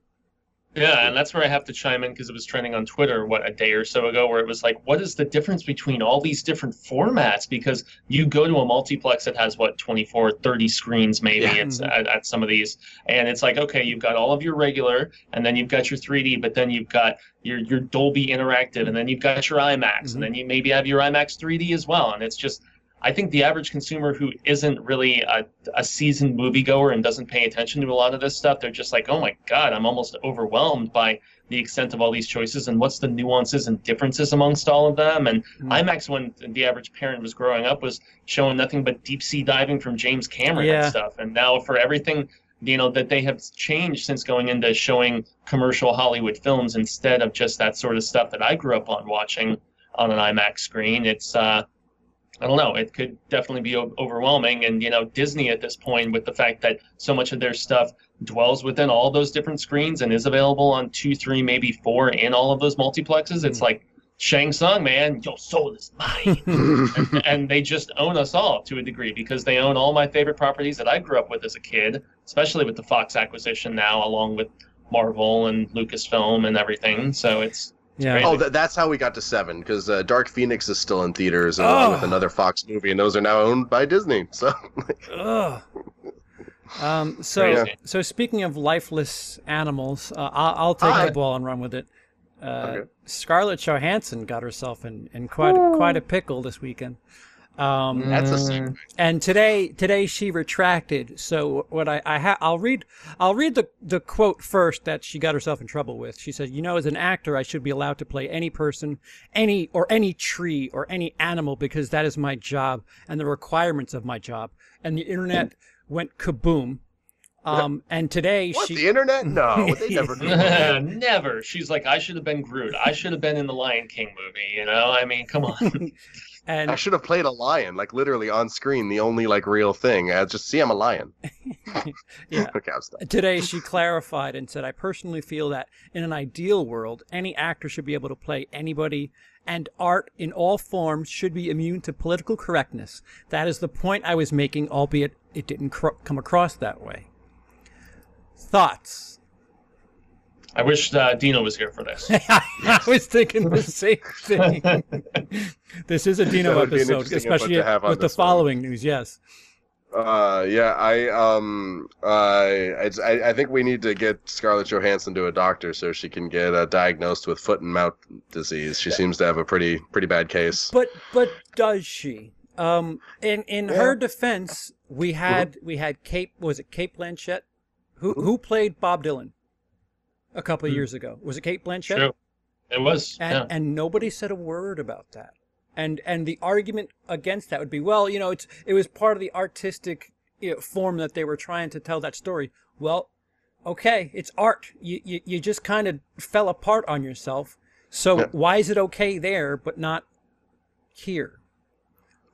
Yeah, and that's where I have to chime in because it was trending on Twitter, what, a day or so ago, where it was like, what is the difference between all these different formats? Because you go to a multiplex that has, what, 24, 30 screens maybe Yeah. it's at, at some of these. And it's like, okay, you've got all of your regular, and then you've got your 3D, but then you've got your, your Dolby Interactive, and then you've got your IMAX, Mhm. and then you maybe have your IMAX 3D as well. And it's just, I think the average consumer who isn't really a, a seasoned moviegoer and doesn't pay attention to a lot of this stuff, they're just like, oh my God, I'm almost overwhelmed by the extent of all these choices and what's the nuances and differences amongst all of them. And Mm. IMAX, when the average parent was growing up, was showing nothing but deep sea diving from James Cameron Yeah. and stuff. And now for everything, you know, that they have changed since going into showing commercial Hollywood films instead of just that sort of stuff that I grew up on watching on an IMAX screen, it's, uh, I don't know. It could definitely be overwhelming, and you know, Disney at this point, with the fact that so much of their stuff dwells within all those different screens and is available on two, three, maybe four in all of those multiplexes. It's mm-hmm. like Shang Tsung, man, your soul is mine, and, and they just own us all to a degree because they own all my favorite properties that I grew up with as a kid, especially with the Fox acquisition now, along with Marvel and Lucasfilm and everything. So it's Yeah. Oh, th- that's how we got to seven because uh, Dark Phoenix is still in theaters along Oh. with another Fox movie, and those are now owned by Disney. So Ugh. Um, so, Crazy. so speaking of lifeless animals, uh, I'll, I'll take Hi. the ball and run with it. Uh, Okay. Scarlett Johansson got herself in, in quite quite a pickle this weekend. Um, that's a Mm. secret. and today today she retracted. So what I, I ha- I'll read I'll read the the quote first that she got herself in trouble with. She said, "You know, as an actor, I should be allowed to play any person, any or any tree or any animal because that is my job and the requirements of my job." And the internet went kaboom. Um, and today What she the internet? No, they never do. Never. She's like, I should have been Groot. I should have been in the Lion King movie. You know, I mean, come on. and I should have played a lion, like literally on screen, the only like real thing. I just see I'm a lion. Yeah. okay. Today, she clarified and said, I personally feel that in an ideal world, any actor should be able to play anybody, and art in all forms should be immune to political correctness. That is the point I was making, albeit it didn't cr- come across that way. Thoughts? I wish uh, Dino was here for this. I was thinking the same thing. this is a Dino That would be an episode, especially to have with the this one. following news. Yes. Uh, yeah, I um, uh, it's, I I think we need to get Scarlett Johansson to a doctor so she can get uh, diagnosed with foot and mouth disease. She seems to have a pretty pretty bad case. But but does she? Um, in in her defense, we had we had Kate was it Cate Blanchett, who who played Bob Dylan, a couple of hmm. years ago. Was it Cate Blanchett? True. It was. And yeah. and nobody said a word about that. And and the argument against that would be, well, you know, it's it was part of the artistic you know, form that they were trying to tell that story. Well, okay, it's art. You you, you just kind of fell apart on yourself. So Yeah. why is it okay there but not here?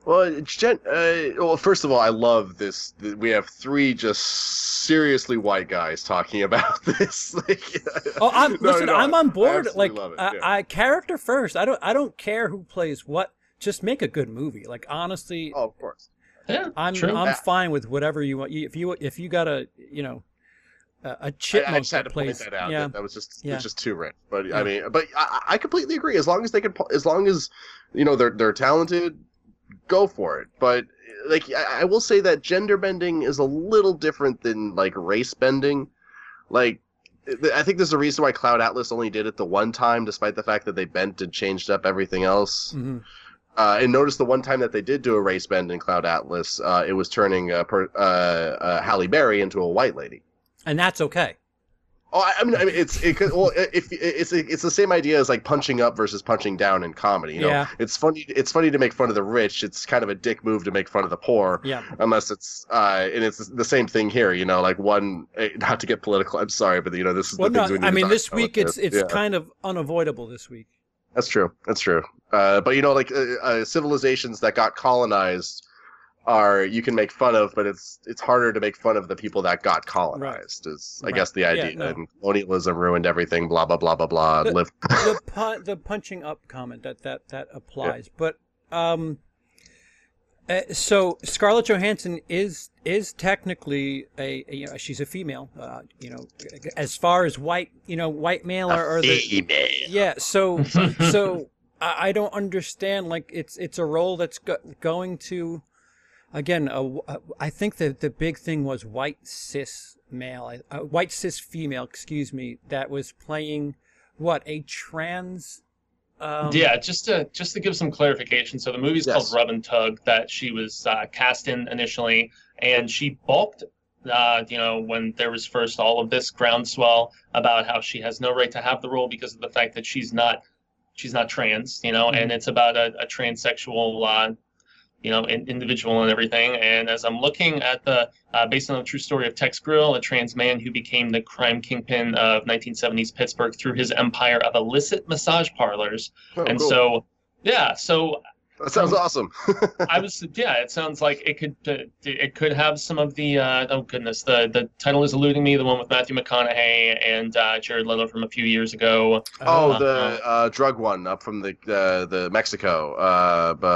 Well, it's gen- uh, well, first of all, I love this. th- We have three just seriously white guys talking about this. like, Oh, I'm No, listen. no, I'm on board. absolutely Like, love it, I, yeah. I character first. I don't. I don't care who plays what. Just make a good movie. Like honestly, Oh, of course. yeah, I'm true. I'm Yeah. fine with whatever you want. If you if you got a you know a chipmunk I just had to plays, point that out. yeah, That, that was just Yeah. it's just too rich. But Yeah. I mean, but I, I completely agree. As long as they can, pu- as long as you know they're they're talented, go for it. But like I, I will say that gender bending is a little different than like race bending. Like th- I think there's a reason why Cloud Atlas only did it the one time, despite the fact that they bent and changed up everything else. hmm Uh, and notice the one time that they did do a race bend in Cloud Atlas, uh, it was turning uh, per, uh, uh, Halle Berry into a white lady. and that's okay. Oh, I, I mean, I mean, it's it, well, if it's it's the same idea as like punching up versus punching down in comedy. You know, Yeah. it's funny. It's funny to make fun of the rich. It's kind of a dick move to make fun of the poor. Yeah, Unless it's uh, and it's the same thing here. You know, like one. eh, Not to get political. I'm sorry, but you know, this is well, the no, things we need I mean this week it's this. it's Yeah. kind of unavoidable this week. That's true. That's true. Uh, but you know, like uh, uh, civilizations that got colonized are you can make fun of, but it's it's harder to make fun of the people that got colonized. Is I Right. guess the Yeah, idea. no. And colonialism ruined everything. Blah blah blah blah blah. The- Live. the the punching up comment that that that applies, but um, Uh, so Scarlett Johansson is is technically a, a you know she's a female. Uh, you know, as far as white you know white male or, or the Female. yeah. So so I, I don't understand. Like it's it's a role that's go, going to again. i think that the big thing was white cis male, uh, white cis female. Excuse me. That was playing what a trans. Um, yeah, just to just to give some clarification. So the movie's Yes. called Rub and Tug that she was uh, cast in initially, and she balked. Uh, you know, when there was first all of this groundswell about how she has no right to have the role because of the fact that she's not she's not trans, you know, and it's about a, a transsexual, uh, you know, in, individual and everything. And as I'm looking at the, uh, based on the true story of Tex Gill, a trans man who became the crime kingpin of 1970s Pittsburgh through his empire of illicit massage parlors. Oh, and cool. so, yeah, so that sounds awesome. I was, yeah, it sounds like it could, uh, it could have some of the, uh, oh goodness, the the title is eluding me, the one with Matthew McConaughey and uh, Jared Leto from a few years ago. oh, uh, the uh, drug one up from the uh, the Mexico. Uh, bu-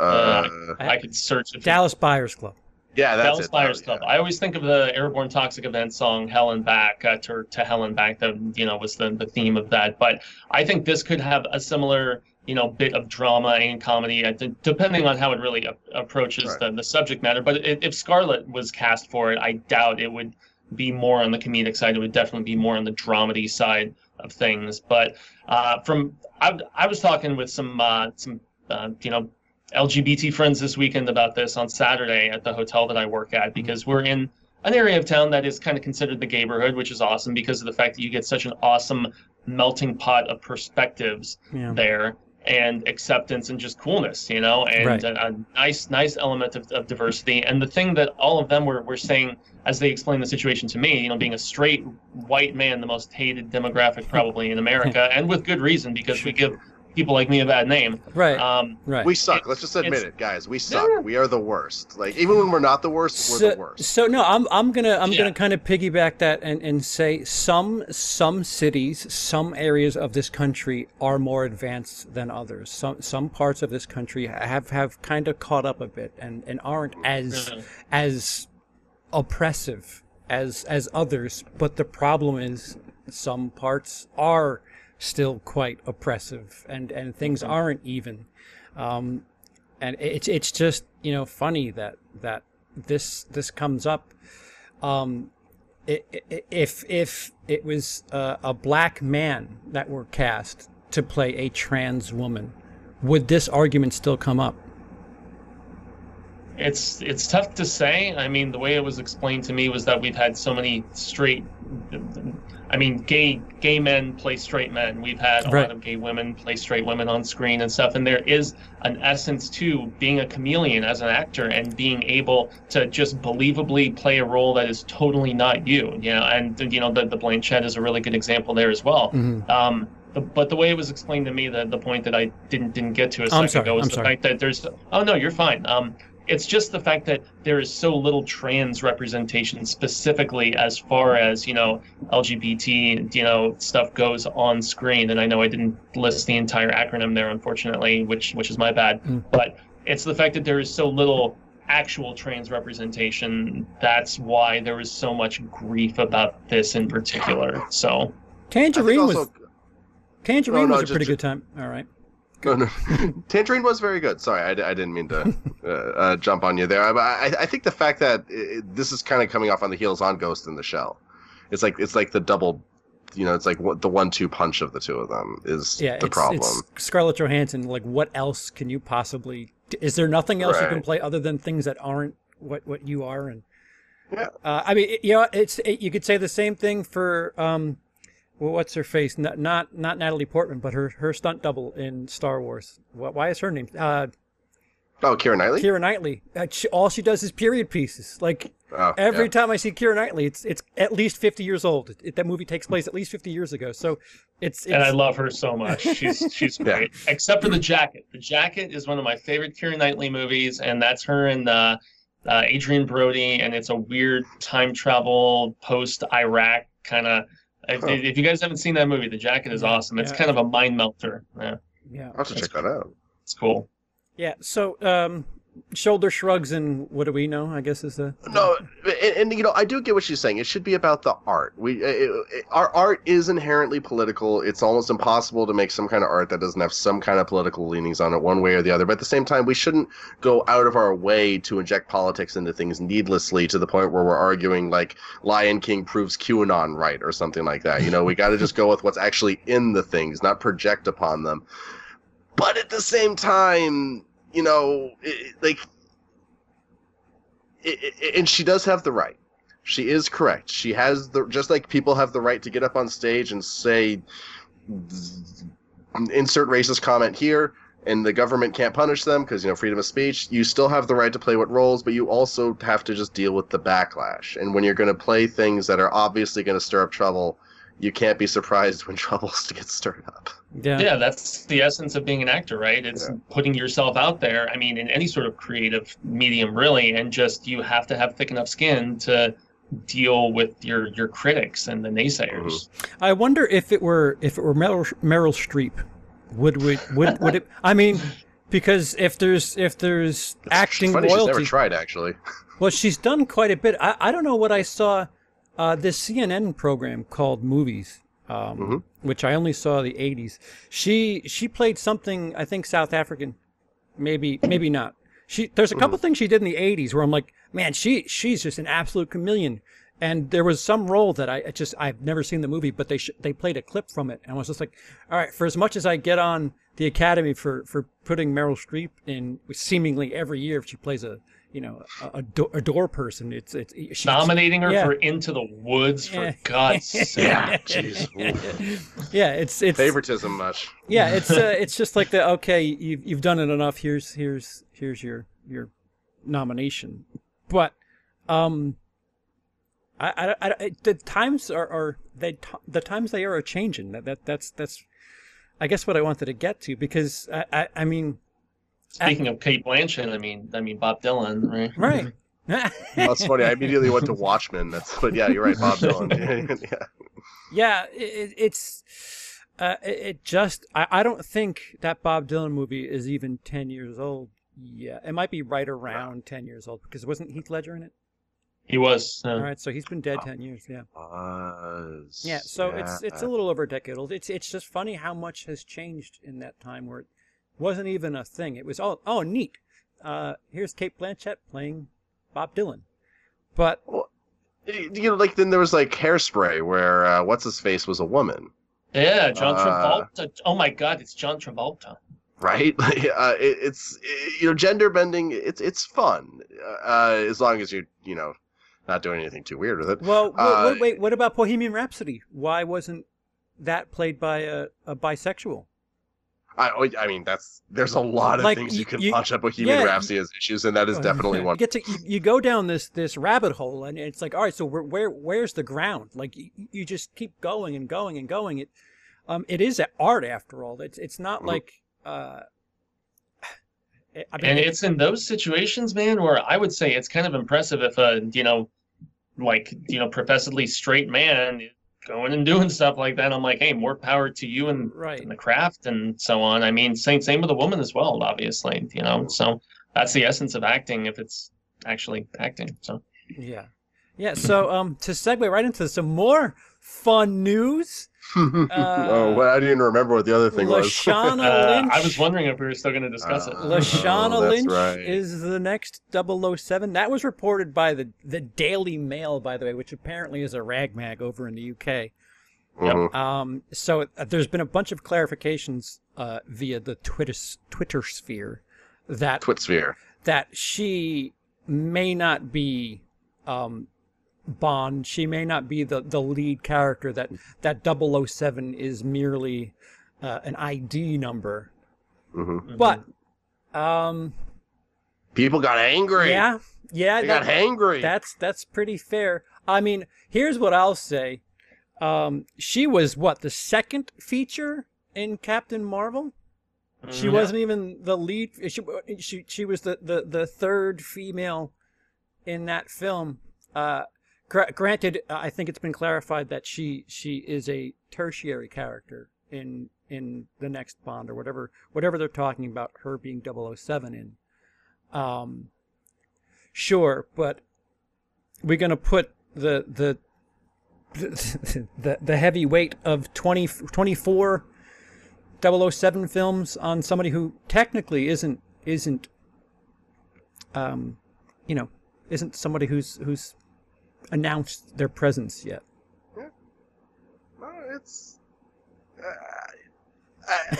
uh, I could search it. Dallas Buyers Club. yeah, that's it. Dallas it. Buyers Oh, Club. yeah. I always think of the Airborne Toxic Event song "Hell and Back" uh, to, to "Hell and Back." That you know was the the theme of that. But I think this could have a similar you know bit of drama and comedy, uh, d- depending on how it really a- approaches Right. the the subject matter. But if, if Scarlett was cast for it, I doubt it would be more on the comedic side. It would definitely be more on the dramedy side of things. But uh, from I, I was talking with some uh, some uh, you know LGBT friends this weekend about this on Saturday at the hotel that I work at because we're in an area of town that is kind of considered the neighborhood, which is awesome because of the fact that you get such an awesome melting pot of perspectives Yeah. there and acceptance and just coolness, you know, and Right. a, a nice, nice element of, of diversity. And the thing that all of them were, were saying as they explained the situation to me, you know, being a straight white man, the most hated demographic probably in America, and with good reason because we give people like me a bad name. Right. Um, right. We suck. Let's just admit it, guys. We suck. Yeah. We are the worst. Like even when we're not the worst, we're the worst. so no, I'm I'm gonna I'm Yeah. gonna kind of piggyback that and, and say some some cities, some areas of this country are more advanced than others. Some some parts of this country have have kind of caught up a bit and, and aren't as Yeah. as oppressive as as others. But the problem is some parts are still quite oppressive and and things aren't even. Um, and it's it's just you know funny that that this this comes up. Um, if if it was uh, a black man that were cast to play a trans woman, would this argument still come up? It's it's tough to say. I mean, the way it was explained to me was that we've had so many straight, I mean, gay gay men play straight men. We've had a Right. lot of gay women play straight women on screen and stuff. And there is an essence to being a chameleon as an actor and being able to just believably play a role that is totally not you. You know, and you know the the Blanchett is a really good example there as well. Mhm. Um, but the way it was explained to me, the, the point that I didn't didn't get to a 2nd sorry, ago was I'm the sorry. fact that there's oh no, you're fine. Um, it's just the fact that there is so little trans representation specifically as far as you know LGBT you know stuff goes on screen. And I know I didn't list the entire acronym there, unfortunately, which which is my bad. Mm. But it's the fact that there is so little actual trans representation. That's why there was so much grief about this in particular. So. I think Tangerine was Tangerine No, no, was a just- pretty good time. All right. no. Tangerine was very good. Sorry, I, I didn't mean to uh, uh, jump on you there. But I, I think the fact that it, this is kind of coming off on the heels on Ghost in the Shell. It's like it's like the double, you know, it's like the one-two punch of the two of them is Yeah, the it's, problem. it's Scarlett Johansson. Like, what else can you possibly? Is there nothing else you can play other than things that aren't what what you are? And Yeah. uh, I mean, it- you know, it's it, you could say the same thing for um, what's her face? Not not not Natalie Portman, but her her stunt double in Star Wars. What, why is her name? Uh, Oh, Keira Knightley. Keira Knightley. Uh, she, all she does is period pieces. Like Oh, every yeah. time I see Keira Knightley, it's it's at least fifty years old. It, that movie takes place at least fifty years ago. So it's, it's and I love her so much. She's she's Yeah. great. Except for the jacket. The jacket is one of my favorite Keira Knightley movies, and that's her and uh, uh, Adrien Brody, and it's a weird time travel post Iraq kind of. If, Huh. if you guys haven't seen that movie, the jacket is awesome. It's Yeah. kind of a mind melter. Yeah, yeah. I'll have to check that out. it's cool. Yeah. So, um, shoulder shrugs and what do we know? I guess is the No, and, and, you know, I do get what she's saying. It should be about the art. We, it, it, our art is inherently political. It's almost impossible to make some kind of art that doesn't have some kind of political leanings on it, one way or the other. But at the same time, we shouldn't go out of our way to inject politics into things needlessly to the point where we're arguing like Lion King proves QAnon right or something like that. You know, we got to just go with what's actually in the things, not project upon them. But at the same time, you know, it, like, it, and she does have the right. She is correct. She has the just like people have the right to get up on stage and say, insert racist comment here, and the government can't punish them because you know freedom of speech. You still have the right to play what roles, but you also have to just deal with the backlash. And when you're going to play things that are obviously going to stir up trouble, you can't be surprised when troubles get stirred up. yeah. Yeah, that's the essence of being an actor, right? It's Yeah. putting yourself out there. I mean, in any sort of creative medium, really, and just you have to have thick enough skin to deal with your your critics and the naysayers. Mm-hmm. I wonder if it were if it were Meryl, Meryl Streep, would would would, would it? I mean, because if there's if there's It's acting funny she's never tried actually. well, she's done quite a bit. I, I don't know what I saw. Uh, this CNN program called Movies, um, Mhm. which I only saw the '80s. She she played something I think South African, maybe maybe not. She there's a couple things she did in the '80s where I'm like, man, she she's just an absolute chameleon. And there was some role that I I just I've never seen the movie, but they sh- they played a clip from it, and I was just like, all right. For as much as I get on the Academy for for putting Meryl Streep in seemingly every year if she plays a you know a, a, do- a door person, it's it's she's, Nominating her yeah. for Into the Woods, for Yeah. God's sake. Yeah, jeez. Yeah, it's it's Favoritism much. yeah, it's uh, it's just like the okay, you've you've done it enough. Here's here's here's your your nomination, but um, I I, I the times are are they the times they are, are changing. That that that's that's I guess what I wanted to get to because I I, I mean Speaking of Cate Blanchett, I mean, I mean Bob Dylan, right? right. That's funny. I immediately went to Watchmen. That's but yeah, you're right, Bob Dylan. yeah. Yeah, it, it's uh, it, it just I, I don't think that Bob Dylan movie is even ten years old. Yeah, it might be right around ten years old because wasn't Heath Ledger in it? He was. Uh, All right, so he's been dead ten years. Yeah, Was, yeah. So it's it's a little over a decade old. It's it's just funny how much has changed in that time where it wasn't even a thing. It was oh oh neat. Uh, here's Cate Blanchett playing Bob Dylan, but you know, like then there was like Hairspray, where uh, what's his face was a woman, yeah, John Uh, Travolta. Oh my God, it's John Travolta. right? uh, it, it's you know, gender bending. It's it's fun uh, as long as you're you know not doing anything too weird with it. well, Uh, wait, wait, what about Bohemian Rhapsody? Why wasn't that played by a, a bisexual? I oh, I mean that's there's a lot of Like, things you you- can you- punch up Bohemian yeah, Rhapsody as issues, and that is definitely You one. get to you, you go down this this rabbit hole, and it's like, all right, so where where where's the ground? Like you, you just keep going and going and going. It um it is art after all. It's it's not Mhm. like uh. I mean, And it's in those situations, man, where I would say it's kind of impressive if a, you know, like, you know, professedly straight man is going and doing stuff like that. I'm like, hey, more power to you and, right. and the craft and so on. I mean, same same with a woman as well, obviously, you know. So that's the essence of acting if it's actually acting. So Yeah, yeah. So um to segue right into some more fun news. Oh, well, I didn't even remember what the other thing was. Lashana uh, Lynch. I was wondering if we were still going to discuss it. Uh, Lashana Oh, Lynch right. is the next 007. That was reported by the the Daily Mail, by the way, which apparently is a rag mag over in the UK. Mhm. Um, so uh, there's been a bunch of clarifications uh, via the Twitter Twitter sphere that Twitsphere. that she may not be um, Bond. She may not be the, the lead character. That that 007 is merely uh, an ID number. hmm But um, People got angry. yeah, yeah, they got that- hangry. that's that's pretty fair. I mean, here's what I'll say. Um, she was what the second feature in Captain Marvel. She Mhm. wasn't even the lead. She she, she was the, the, the third female in that film. Uh, gra- granted, I think it's been clarified that she she is a tertiary character in in the next Bond or whatever whatever they're talking about her being 007 in. Um, sure, but we're gonna put the the the the heavy weight of 20, 24 007 films on somebody who technically isn't isn't um you know isn't somebody who's who's announced their presence yet. Yeah. No, it's. Uh,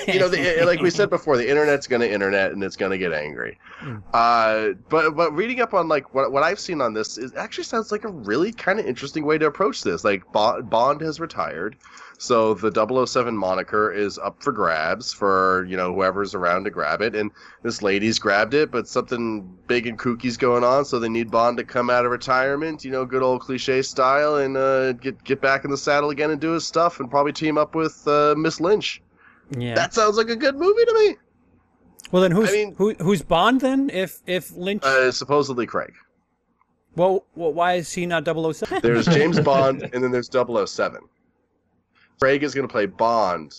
you know, the, like we said before, the internet's going to internet and it's going to get angry. Mm. Uh, but but reading up on like what what I've seen on this is actually sounds like a really kind of interesting way to approach this. Like Bond, Bond has retired, so the 007 moniker is up for grabs for you know whoever's around to grab it. And this lady's grabbed it, but something big and kooky's going on, so they need Bond to come out of retirement, you know, good old cliche style, and uh, get get back in the saddle again and do his stuff, and probably team up with uh, Miss Lynch. Yeah. That sounds like a good movie to me. well, then who's I mean- who, who's Bond then? If if Lynch, Uh, supposedly Craig. well, well, why is he not 007? There's James Bond, and then there's 007. Craig is going to play Bond,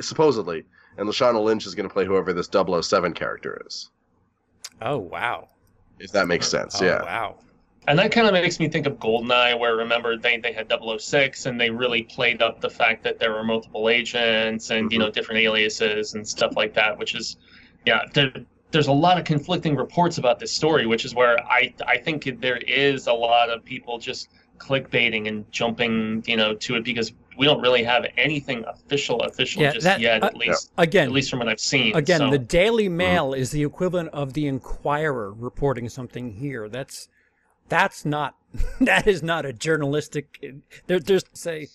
supposedly, and Lashana Lynch is going to play whoever this 007 character is. oh wow. If that makes sense, Oh, yeah. Wow. And that kind of makes me think of Goldeneye, where remember they, they had 006 and they really played up the fact that there were multiple agents and, you know, different aliases and stuff like that, which is, yeah, there, there's a lot of conflicting reports about this story, which is where I, I think there is a lot of people just clickbaiting and jumping, you know, to it because we don't really have anything official, official Yeah, just that- yet, uh, at least, Again, at least from what I've seen. Again, so. the Daily Mail is the equivalent of the Inquirer reporting something here. That's that's not that is not a journalistic. There, there's say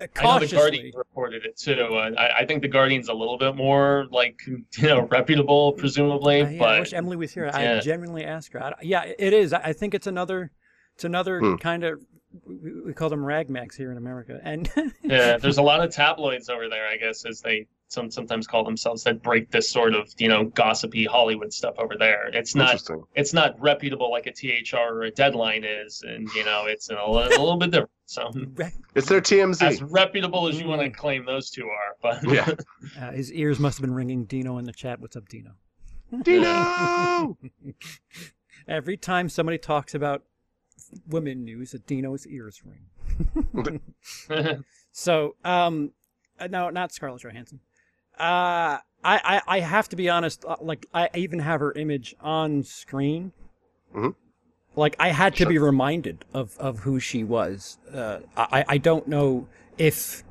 uh, I know the. Guardian reported it too. Uh, I, I think the Guardian's a little bit more like you know reputable, presumably. Uh, yeah, but I wish Emily was here. I genuinely ask her. I, yeah, it is. I I think it's another. It's another Hmm. kind of. We we call them ragmags here in America, and yeah, there's a lot of tabloids over there, I guess, as they some sometimes call themselves that break this sort of you know gossipy Hollywood stuff over there. It's not it's not reputable like a THR or a Deadline is, and you know it's a, little- a little bit different. So It's their TMZ. as reputable as you want to claim those two are, but Yeah. uh, his ears must have been ringing. Dino in the chat. What's up, Dino? Dino! Every time somebody talks about women news, Dino's ears ring. So, um, uh, no, not Scarlett Johansson. Uh, I, I, I have to be honest. uh, Like, I even have her image on screen. Mhm. Like, I had to be reminded of, of who she was. Uh, I, I don't know if,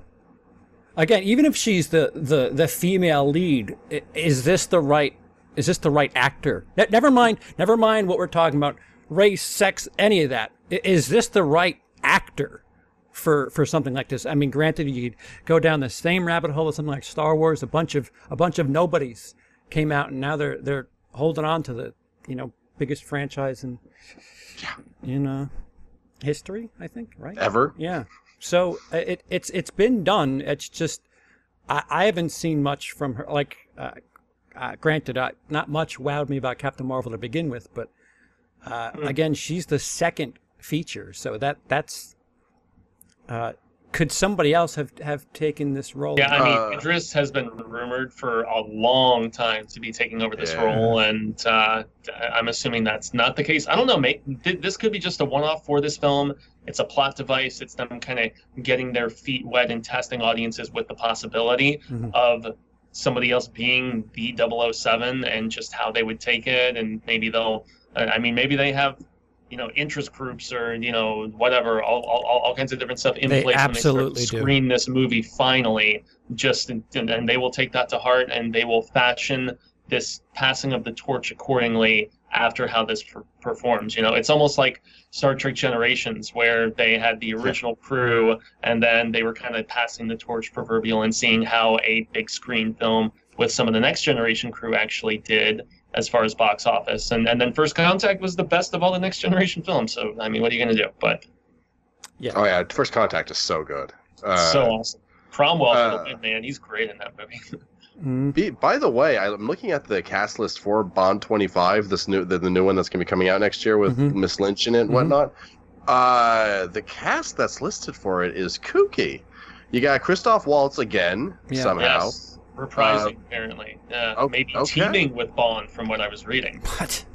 again, even if she's the, the, the female lead, is this the right, is this the right actor? Ne- Never mind, never mind what we're talking about, race, sex, any of that. Is this the right actor? For for something like this. I mean, granted, you could go down the same rabbit hole as something like Star Wars. A bunch of a bunch of nobodies came out, and now they're they're holding on to the you know biggest franchise in in uh, history. I think right. Ever? Yeah. So uh, it it's it's been done. It's just I, I haven't seen much from her. Like, uh, uh, granted, uh, not much wowed me about Captain Marvel to begin with, but uh, again, she's the second feature, so that that's. Uh, could somebody else have have taken this role? Yeah, I mean, Uh, Idris has been rumored for a long time to be taking over this Yeah. role, and uh, I'm assuming that's not the case. I don't know. May, th- this could be just a one-off for this film. It's a plot device. It's them kind of getting their feet wet and testing audiences with the possibility Mhm. of somebody else being the 007 and just how they would take it, and maybe they'll. I mean, maybe they have. You know, interest groups or you know whatever, all, all, all kinds of different stuff in They place absolutely when they do. screen this movie finally just and, and they will take that to heart and they will fashion this passing of the torch accordingly after how this per- performs. You know it's almost like star trek generations where they had the original crew and then they were kind of passing the torch proverbial and seeing how a big screen film with some of the next generation crew actually did as far as box office and, and then first contact was the best of all the next generation films so i mean what are you going to do but yeah. Oh yeah, First Contact is so good. Uh, so awesome cromwell uh, man he's great in that movie Mhm. Be, by the way, I'm looking at the cast list for Bond 25, this new the, the new one that's going to be coming out next year with Mhm. Miss Lynch in it and Mhm. whatnot. Uh, the cast that's listed for it is kooky. You got Christoph Waltz again Yeah. somehow. Yes. Reprising apparently. Yeah, oh, maybe okay. teaming with Bond, from what I was reading. What?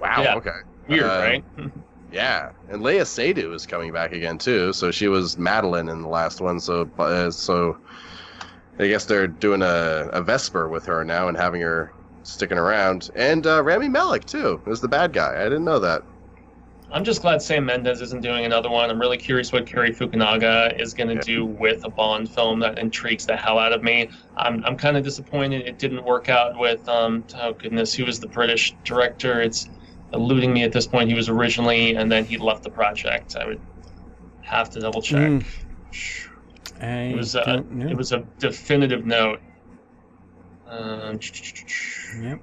Wow. Yeah. Okay. Weird, Uh, right? Yeah, and Léa Seydoux is coming back again too. So she was Madeline in the last one. So uh, so I guess they're doing a, a Vesper with her now and having her sticking around. And uh, Rami Malek too is the bad guy. I didn't know that. I'm just glad Sam Mendes isn't doing another one. I'm really curious what Cary Fukunaga is going to Yeah. do with a Bond film. That intrigues the hell out of me. I'm, I'm kind of disappointed it didn't work out with, um, oh goodness, who was the British director? It's eluding me at this point. He was originally, and then he left the project. I would have to double check. Mm. It was a, it was a definitive note. Um, Yep.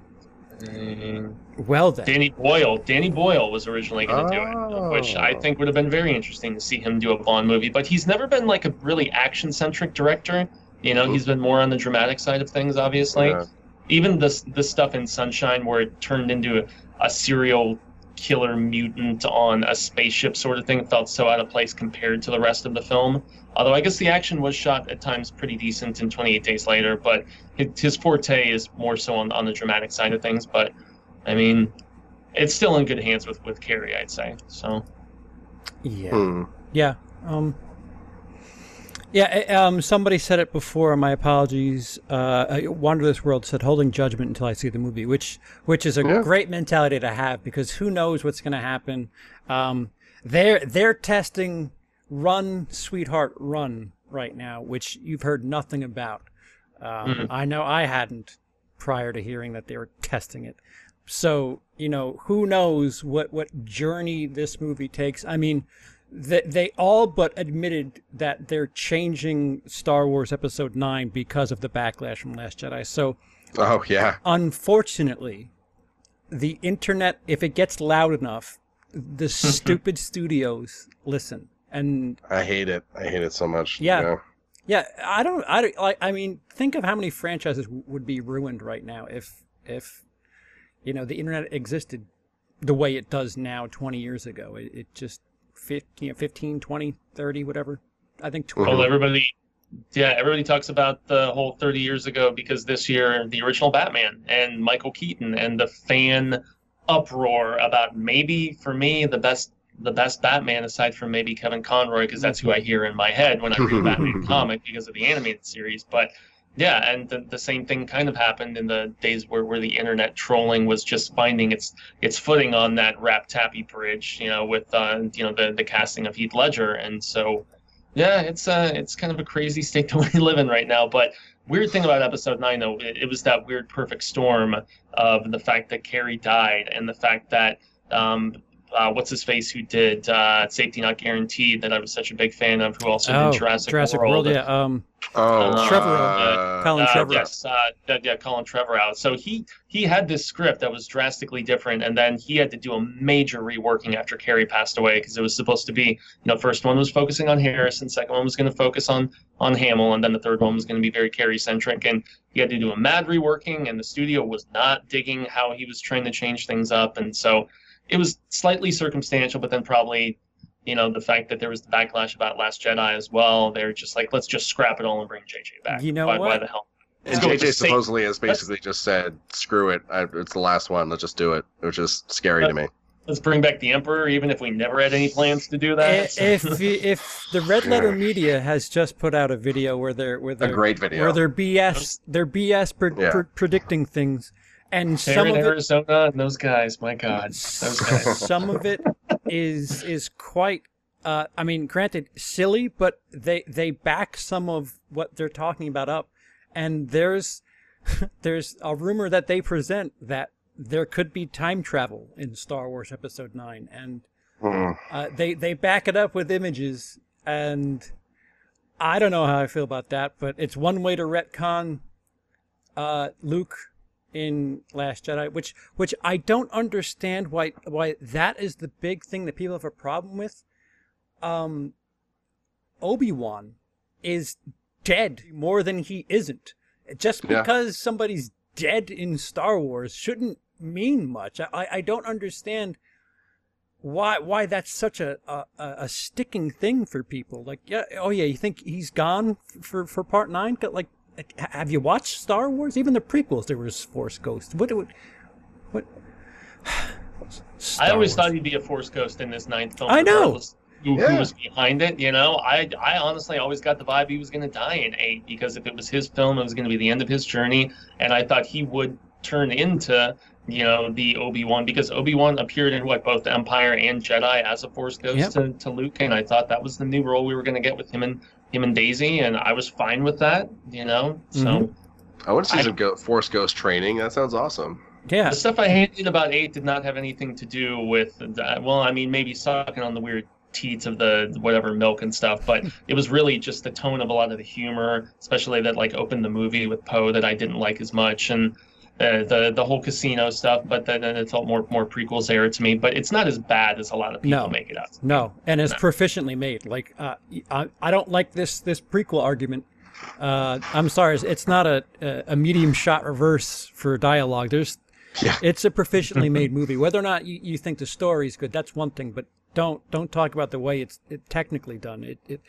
Um, Well then. Danny Boyle. Danny Boyle was originally going to do it, which I Oh. think would have been very interesting to see him do a Bond movie. But he's never been like a really action-centric director. You know, he's been more on the dramatic side of things, obviously. Yeah. Even this this stuff in Sunshine, where it turned into a, a serial killer mutant on a spaceship sort of thing, felt so out of place compared to the rest of the film. Although I guess the action was shot at times pretty decent in 28 Days Later, but his, his forte is more so on, on the dramatic side of things. But I mean, it's still in good hands with with Cary, I'd say. So Yeah. Hmm. Yeah. Um. Yeah. eh, Um. Somebody said it before. My apologies. Uh, Wander This World said holding judgment until I see the movie, which which is a Yeah. great mentality to have because who knows what's going to happen. Um. They're they're testing Run, Sweetheart, Run right now, which you've heard nothing about. Um, Mhm. I know I hadn't prior to hearing that they were testing it. So you know, who knows what what journey this movie takes? I mean, they they all but admitted that they're changing Star Wars Episode Nine because of the backlash from Last Jedi. So Oh yeah. unfortunately, the internet, if it gets loud enough, the stupid studios listen. And I hate it. I hate it so much. Yeah. yeah, I don't, I don't like. I mean, think of how many franchises w- would be ruined right now if, if, you know, the internet existed the way it does now 20 years ago. It, it just, 15, you know, 15, 20, 30, whatever. I think 20. well, everybody. Yeah, everybody talks about the whole 30 years ago because this year the original Batman and Michael Keaton and the fan uproar about maybe for me the best the best Batman aside from maybe Kevin Conroy because that's who I hear in my head when I read Batman comic because of the animated series. But yeah, and the, the same thing kind of happened in the days where, where the internet trolling was just finding its its footing on that rap tappy bridge, you know, with uh, you know the the casting of Heath Ledger, and so yeah, it's uh it's kind of a crazy state that we live in right now. But weird thing about episode nine though, it, it was that weird perfect storm of the fact that Carrie died and the fact that um uh, what's his face who did uh, Safety Not Guaranteed that I was such a big fan of, who also oh, did Jurassic, Jurassic World. World, yeah. Um, Oh, Uh, Trevorrow. uh, Colin Uh, Trevorrow. yes, uh, yeah, Colin Trevorrow. So he he had this script that was drastically different, and then he had to do a major reworking after Carrie passed away because it was supposed to be, you know, first one was focusing on Harrison, second one was going to focus on on Hamill, and then the third one was going to be very Carrie centric, and he had to do a mad reworking, and the studio was not digging how he was trying to change things up, and so it was slightly circumstantial, but then probably. You know the fact that there was the backlash about Last Jedi as well. They're just like, let's just scrap it all and bring JJ back. You know why, Why what? the hell? And Let's JJ supposedly has basically just said, "Screw it, I, it's the last one. Let's just do it," which is scary to me. Let's bring back the Emperor, even if we never had any plans to do that. if if the Red Letter Media has just put out a video where they're where they're a great video. where they're BS they're BS pre- Yeah. pre- predicting things, and some Aaron, of it Arizona, and those guys, my God, those guys. some of it is is quite uh, I mean granted silly but they they back some of what they're talking about up and there's there's a rumor that they present that there could be time travel in Star Wars episode 9 and Hmm. uh, they they back it up with images and I don't know how I feel about that but it's one way to retcon uh, Luke in Last Jedi, which which I don't understand why why that is the big thing that people have a problem with. Um, Obi Wan is dead more than he isn't. Just Yeah. because somebody's dead in Star Wars shouldn't mean much. I I don't understand why why that's such a, a a sticking thing for people. Like yeah, oh yeah, you think he's gone for for part nine? Like have you watched Star Wars? Even the prequels, there was Force Ghost. What? What? what I always Wars. thought he'd be a Force Ghost in this ninth film. I know. Who, Yeah. who was behind it? You know, I I honestly always got the vibe he was going to die in eight because if it was his film, it was going to be the end of his journey, and I thought he would turn into you know the Obi Wan because Obi Wan appeared in what both Empire and Jedi as a Force Ghost Yep. to, to Luke, and I thought that was the new role we were going to get with him and him and Daisy, and I was fine with that. You know, so. Mhm. I want to see I- some go- Force Ghost training. That sounds awesome. Yeah. The stuff I hated about eight did not have anything to do with that. Well, I mean, maybe sucking on the weird teats of the whatever milk and stuff, but it was really just the tone of a lot of the humor, especially that like opened the movie with Poe that I didn't like as much, and uh, the the whole casino stuff. But then, then it felt more more prequels there to me. But it's not as bad as a lot of people No. make it out. No, and it's No. proficiently made. Like uh, I, I don't like this this prequel argument. Uh, I'm sorry, it's- it's not a, a a medium shot reverse for dialogue. There's, Yeah. it's a proficiently made movie. Whether or not you, you think the story's good, that's one thing. But don't don't talk about the way it's it technically done. It it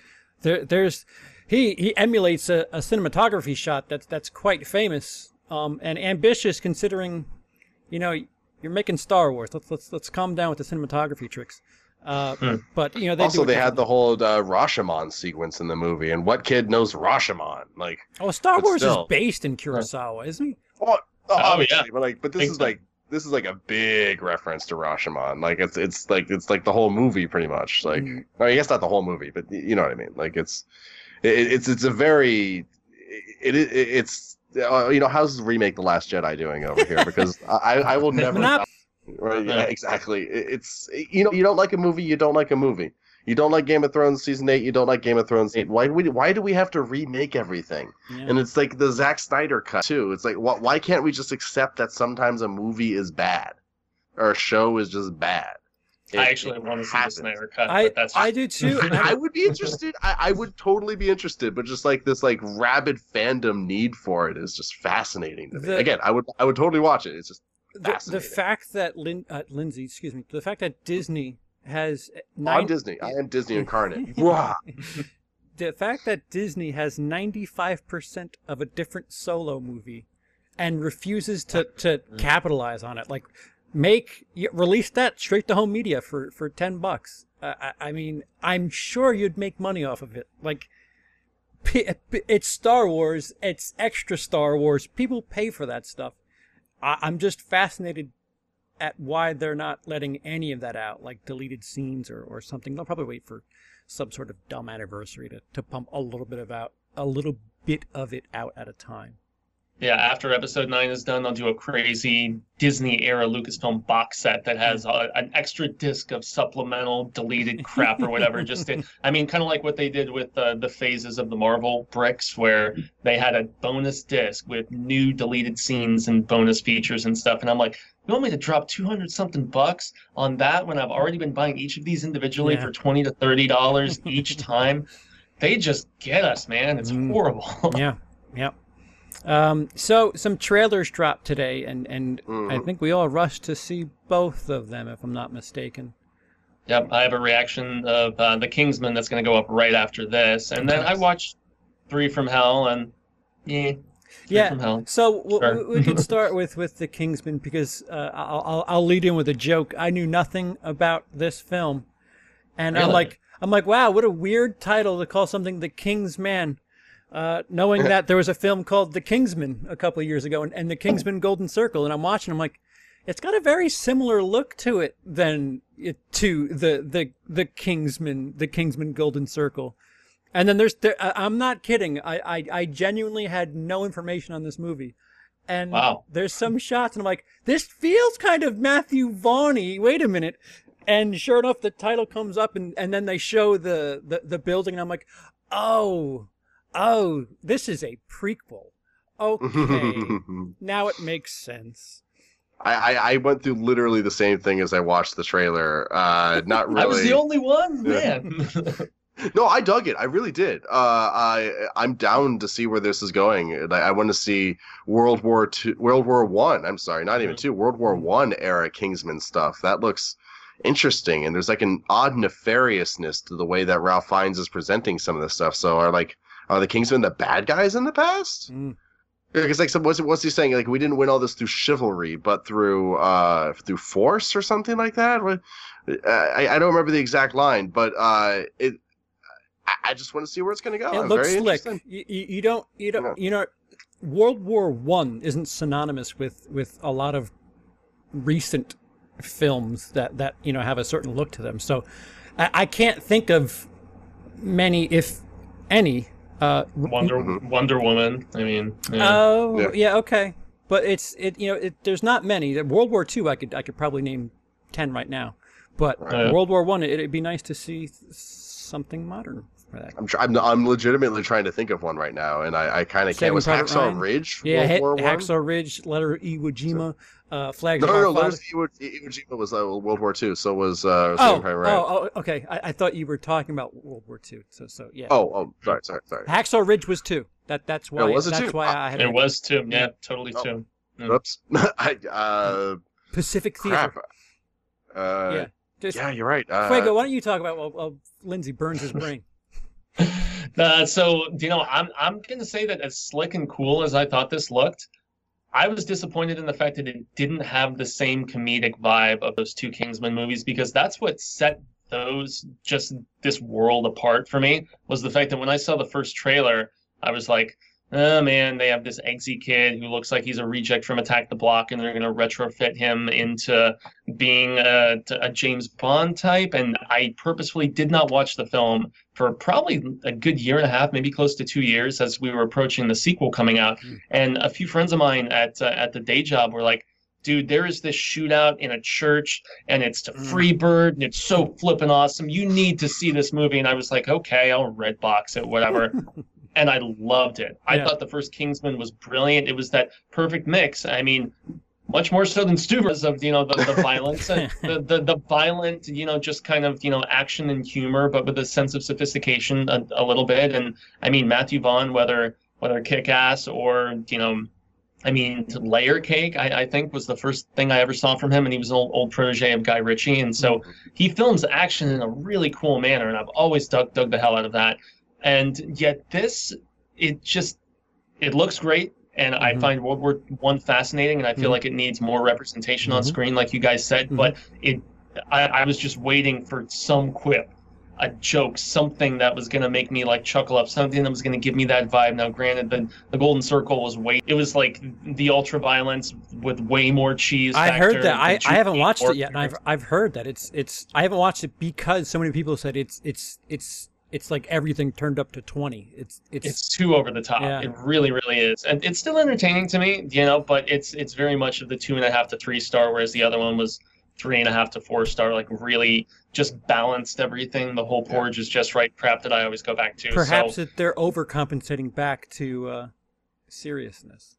there there's he he emulates a, a cinematography shot that's that's quite famous um, and ambitious considering you know you're making Star Wars. Let's let's let's calm down with the cinematography tricks. Uh, Hmm. But you know they also, they had the whole uh, Rashomon sequence in the movie, and what kid knows Rashomon? Like, Oh, Star Wars still. is based in Kurosawa, isn't he? oh, Oh, obviously, yeah. but like, but this Big is time. like this is like a big reference to Rashomon. Like, it's it's like it's like the whole movie pretty much. Like, Mm. I, mean, I guess not the whole movie, but you know what I mean. Like, it's it, it's it's a very it, it it's uh, you know how's remake the Last Jedi doing over here? Because I I will never. Not- Right, yeah, exactly. It's you know you don't like a movie, you don't like a movie. You don't like Game of Thrones season eight, you don't like Game of Thrones eight. Why do we why do we have to remake everything? Yeah. And it's like the Zack Snyder cut too. It's like why, why can't we just accept that sometimes a movie is bad or a show is just bad? It- I actually it want to see the happens. Snyder cut, I but that's I do too. I would be interested. I, I would totally be interested, but just like this like rabid fandom need for it is just fascinating to me. The- Again, I would I would totally watch it. It's just the, the fact that Lin, uh, Lindsay, excuse me, the fact that Disney has I'm Disney. I am Disney incarnate. The fact that Disney has 95% of a different solo movie and refuses to, to capitalize on it. Like, make, release that straight to home media for, for 10 bucks. Uh, I, I mean, I'm sure you'd make money off of it. Like, it's Star Wars, it's extra Star Wars. People pay for that stuff. I, I'm just fascinated at why they're not letting any of that out, like deleted scenes or, or something. They'll probably wait for some sort of dumb anniversary to, to pump a little bit of out a little bit of it out at a time. Yeah, after episode nine is done, they'll do a crazy Disney era Lucasfilm box set that has uh, an extra disc of supplemental deleted crap or whatever. Just to, I mean, kind of like what they did with uh, the phases of the Marvel bricks, where they had a bonus disc with new deleted scenes and bonus features and stuff. And I'm like, you want me to drop 200 something bucks on that when I've already been buying each of these individually Yeah. for 20 to 30 dollars each time? They just get us, man. It's Mm. horrible. yeah, yeah. Um, so some trailers dropped today, and and I Mhm. think we all rushed to see both of them, if I'm not mistaken. Yep, I have a reaction of uh, the Kingsman that's going to go up right after this, and then I watched Three from Hell, and yeah, Three Yeah. from Hell. So w- Sure. w- we can start with with the Kingsman because uh, I'll, I'll I'll lead in with a joke. I knew nothing about this film, and I'm like I'm like wow, what a weird title to call something the King's Man. Uh, knowing that there was a film called The Kingsman a couple of years ago, and, and The Kingsman Golden Circle, and I'm watching, I'm like, it's got a very similar look to it than it to the the the Kingsman the Kingsman Golden Circle. And then there's there, I'm not kidding. I, I I genuinely had no information on this movie. And Wow. there's some shots and I'm like, this feels kind of Matthew Vaughn-y. Wait a minute. And sure enough, the title comes up and, and then they show the, the, the building and I'm like, oh, oh, this is a prequel. Okay. now it makes sense. I, I, I went through literally the same thing as I watched the trailer. Uh, not really. I was the only one, man. No, I dug it. I really did. Uh, I I'm down to see where this is going. I, I want to see World War Two, World War One. I'm sorry, not even two. World War One era Kingsman stuff. That looks interesting, and there's like an odd nefariousness to the way that Ralph Fiennes is presenting some of this stuff. So I like. Are the Kingsmen the bad guys in the past? Mm. Because like, so what's what's he saying? Like, we didn't win all this through chivalry, but through uh through force or something like that. Uh, I I don't remember the exact line, but uh it. I- just want to see where it's going to go. it I'm looks slick. You, you, don't you don't you know World War One isn't synonymous with with a lot of recent films that that you know have a certain look to them. So I, I can't think of many, if any. Uh, Wonder Mhm. Wonder Woman. I mean, yeah. Oh Yeah. yeah. okay, but it's it you know it, there's not many. World War Two, I could I could probably name ten right now, but Right. World War One, it, it'd be nice to see something modern for that. I'm, tr- I'm I'm legitimately trying to think of one right now, and I, I kind of can't. Was Private Hacksaw Ryan? Ridge Yeah, World hit, War Hacksaw Ridge, Letter Iwo Jima, uh, Flags No, of no, Our no. Father. Letters Iwo, Iwo Jima was uh, World War II, So was uh, Oh, Saving Private Ryan. oh, oh, okay. I, I thought you were talking about World War II, So, so yeah. oh, oh, sorry, sorry, sorry. Hacksaw Ridge was two. That that's why. was it that's two? why I had it a was two. Yeah, totally Oh. too. Oops. I uh, Pacific Theater. crap. Uh, Yeah. Just, yeah, you're right. Uh, Fuego, why don't you talk about while, while Lindsay burns his brain? Uh, so you know, I'm I'm gonna say that as slick and cool as I thought this looked, I was disappointed in the fact that it didn't have the same comedic vibe of those two Kingsman movies because that's what set those just this world apart for me was the fact that when I saw the first trailer, I was like, oh man, they have this Eggsy kid who looks like he's a reject from Attack the Block, and they're gonna retrofit him into being a, a James Bond type. And I purposefully did not watch the film for probably a good year and a half, maybe close to two years, as we were approaching the sequel coming out. Mm. And a few friends of mine at uh, at the day job were like, "Dude, there is this shootout in a church, and it's to Mm. Freebird, and it's so flippin' awesome. You need to see this movie." And I was like, "Okay, I'll red box it, whatever." and I loved it. I Yeah. thought the first Kingsman was brilliant. It was that perfect mix. I mean, much more so than Stu because of you know the, the violence and the, the the violent you know just kind of you know action and humor, but with a sense of sophistication a, a little bit. And I mean Matthew Vaughn, whether whether kick ass or you know. I mean, Layer Cake, I, I think, was the first thing I ever saw from him, and he was an old, old protege of Guy Ritchie. And so mm-hmm. he films action in a really cool manner, and I've always dug, dug the hell out of that. And yet, this, it just, it looks great, and I Mhm. find World War One fascinating, and I feel Mhm. like it needs more representation on Mhm. screen, like you guys said. Mhm. But it, I, I was just waiting for some quip, a joke, something that was gonna make me like chuckle up, something that was gonna give me that vibe. Now, granted, the the Golden Circle was way, it was like the ultra violence with way more cheese. I heard that. I, I haven't watched it yet, and I've I've heard that it's it's I haven't watched it because so many people said it's it's it's it's like everything turned up to twenty. It's it's, it's too over the top. Yeah. It really, really is, and it's still entertaining to me, you know. But it's it's very much of the two and a half to three star, whereas the other one was three and a half to four star. Like really, just balanced everything. The whole porridge is just right. Crap that I always go back to. perhaps so that they're overcompensating back to uh, seriousness.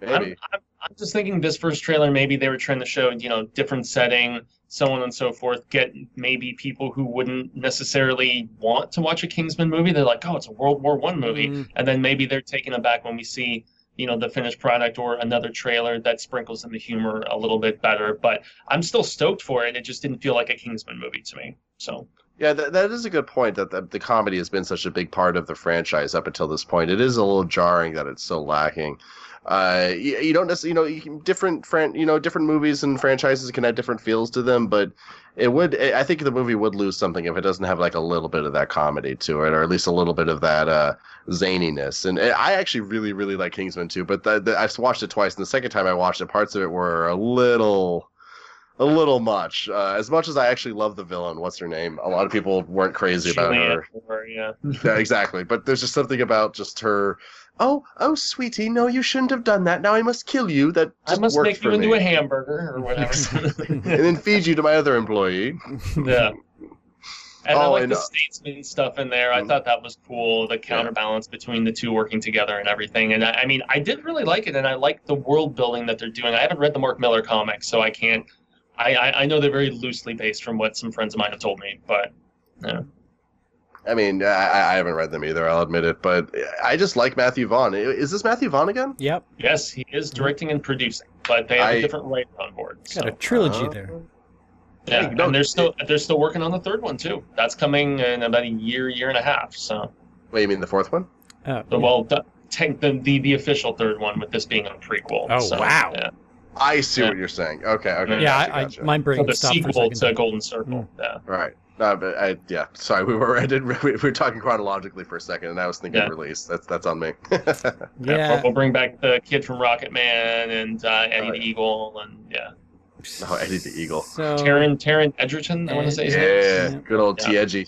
Maybe. I'm, I'm, I'm just thinking this first trailer, maybe they were trying to show, you know, different setting, so on and so forth. Get maybe people who wouldn't necessarily want to watch a Kingsman movie. They're like, oh, it's a World War One movie. Mm. and then maybe they're taken aback when we see you know the finished product or another trailer that sprinkles in the humor a little bit better but i'm still stoked for it it just didn't feel like a kingsman movie to me so Yeah, that, that is a good point. That the, the comedy has been such a big part of the franchise up until this point. It is a little jarring that it's so lacking. Uh, you, you don't necessarily, you know, you can, different fran, you know, different movies and franchises can have different feels to them, but it would. I think the movie would lose something if it doesn't have like a little bit of that comedy to it, or at least a little bit of that uh, zaniness. And I actually really, really like Kingsman too, but the, the, I've watched it twice, and the second time I watched it, parts of it were a little a little much. Uh, as much as I actually love the villain, what's her name? A lot of people weren't crazy about Julianne her. Yeah Yeah, exactly. But there's just something about just her. Oh, oh, sweetie, no, you shouldn't have done that. Now I must kill you. That i must worked make for you into me. a hamburger or whatever and then feed you to my other employee. yeah and I Oh, like and, the uh, statesman stuff in there. I Mhm. thought that was cool, the counterbalance between the two working together and everything. And I, I mean, I did really like it, and I like the world building that they're doing. I haven't read the Mark Millar comics, so I can't. I, I, I know they're very loosely based from what some friends of mine have told me, but yeah. I mean, I, I haven't read them either. I'll admit it, but I just like Matthew Vaughn. Is this Matthew Vaughn again? Yep, Yes, he is directing and producing, but they have I- a different writer on board. got a trilogy Uh, there. yeah, no, and they're still they're still working on the third one too. That's coming in about a year, year and a half. So Wait, you mean the fourth one? Oh, The yeah. well, the, tank the, the the official third one with this being a prequel. Oh, so, wow. Yeah. I see Yeah. what you're saying. Okay, okay. yeah, gotcha, I, gotcha. I, my brain So the stopped for a sequel second. to Golden Circle. Yeah. Right. No, but I, yeah. Sorry, we were I did we were talking chronologically for a second, and I was thinking Yeah. release. That's that's on me. Yeah. yeah, We'll bring back the kid from Rocket Man and uh, Eddie Oh, the yeah. Eagle and yeah, oh, Eddie the Eagle. So, Taron Taron Egerton. I want to say his name. Yeah, Yeah. good old Yeah. T Edgy.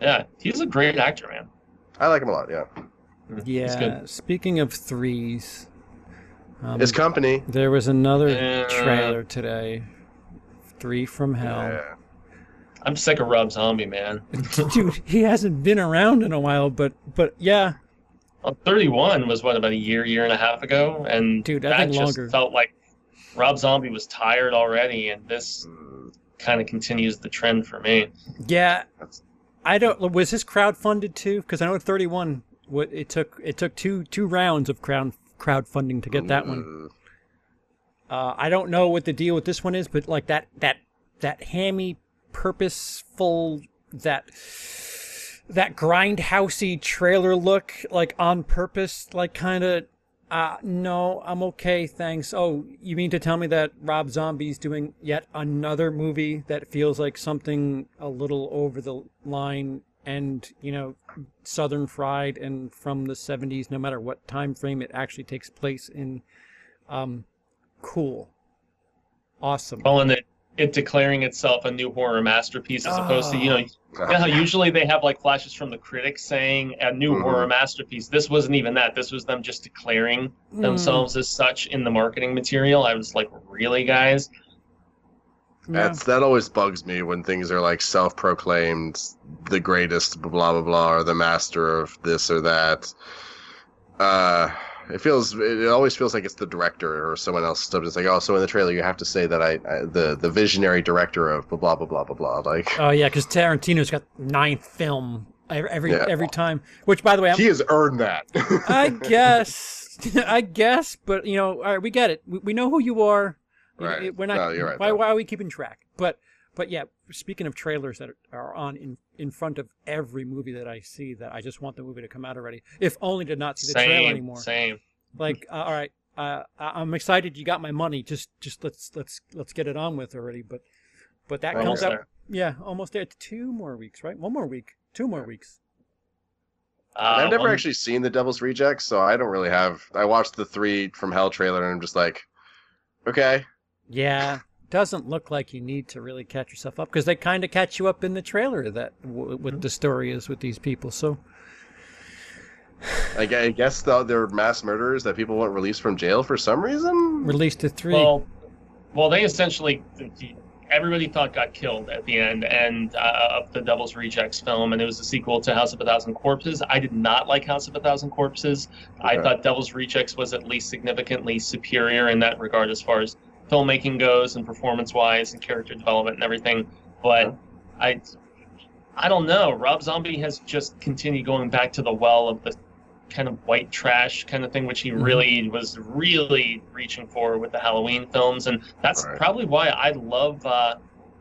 Yeah, he's a great actor, man. I like him a lot. Yeah, He's yeah. good. Speaking of threes, um, his company. there was another Yeah. trailer today. Three from Hell. Yeah. I'm sick of Rob Zombie, man. Dude, he hasn't been around in a while, but but yeah, Well, 31 was what about a year, year and a half ago, and Dude, I that just longer. felt like Rob Zombie was tired already, and this kind of continues the trend for me. yeah. I don't. Was this crowd funded too? Because I know at 31, what it took it took two two rounds of crowd crowdfunding to get that one. mm, Uh, I don't know what the deal with this one is, but like that that that hammy, purposeful that that grindhousey trailer look, like on purpose, like kind of. Uh, no, I'm okay, thanks. Oh, you mean to tell me that Rob Zombie's doing yet another movie that feels like something a little over the line and, you know, Southern fried and from the 70s, no matter what time frame it actually takes place in. Um, cool. Awesome. Calling it it declaring itself a new horror masterpiece as opposed to you know Oh. you know how usually they have like flashes from the critics saying a new Mhm. horror masterpiece. This wasn't even that. This was them just declaring Mm. themselves as such in the marketing material. I was like, really, guys? Yeah. That's that always bugs me when things are like self-proclaimed the greatest blah blah blah or the master of this or that. Uh, it feels it always feels like it's the director or someone else. So It's like oh, so in the trailer you have to say that I, I the the visionary director of blah blah blah blah blah blah. Like Oh yeah, because Tarantino's got ninth film every every, Yeah. every time. Which, by the way, I'm, he has earned that. I guess, I guess, but you know, all right, we get it. We, we know who you are. Right. We're not. No, you're right, why, though. why are we keeping track? But, but yeah. Speaking of trailers that are on in in front of every movie that I see, that I just want the movie to come out already, if only to not see the trailer anymore. same. Like, uh, all right, uh, I- I'm excited you got my money. Just, just let's let's let's get it on with already. But, but that Almost comes up. there. Yeah, almost there. Two more weeks, right? One more week. Two more weeks. Uh, I've never one- actually seen the Devil's Rejects, so I don't really have. I watched the three from Hell trailer and I'm just like, okay, Yeah, doesn't look like you need to really catch yourself up because they kind of catch you up in the trailer that w- what the story is with these people. So I, guess though they're mass murderers that people want released from jail for some reason. released to three. Well, well, they essentially everybody thought got killed at the end and uh, of the Devil's Rejects film, and it was a sequel to House of a Thousand Corpses. I did not like House of a Thousand Corpses. I thought Devil's Rejects was at least significantly superior in that regard as far as filmmaking goes and performance-wise and character development and everything. But I, I don't know. Rob Zombie has just continued going back to the well of the kind of white trash kind of thing, which he Mhm. really was really reaching for with the Halloween films, and that's Right. probably why I love uh,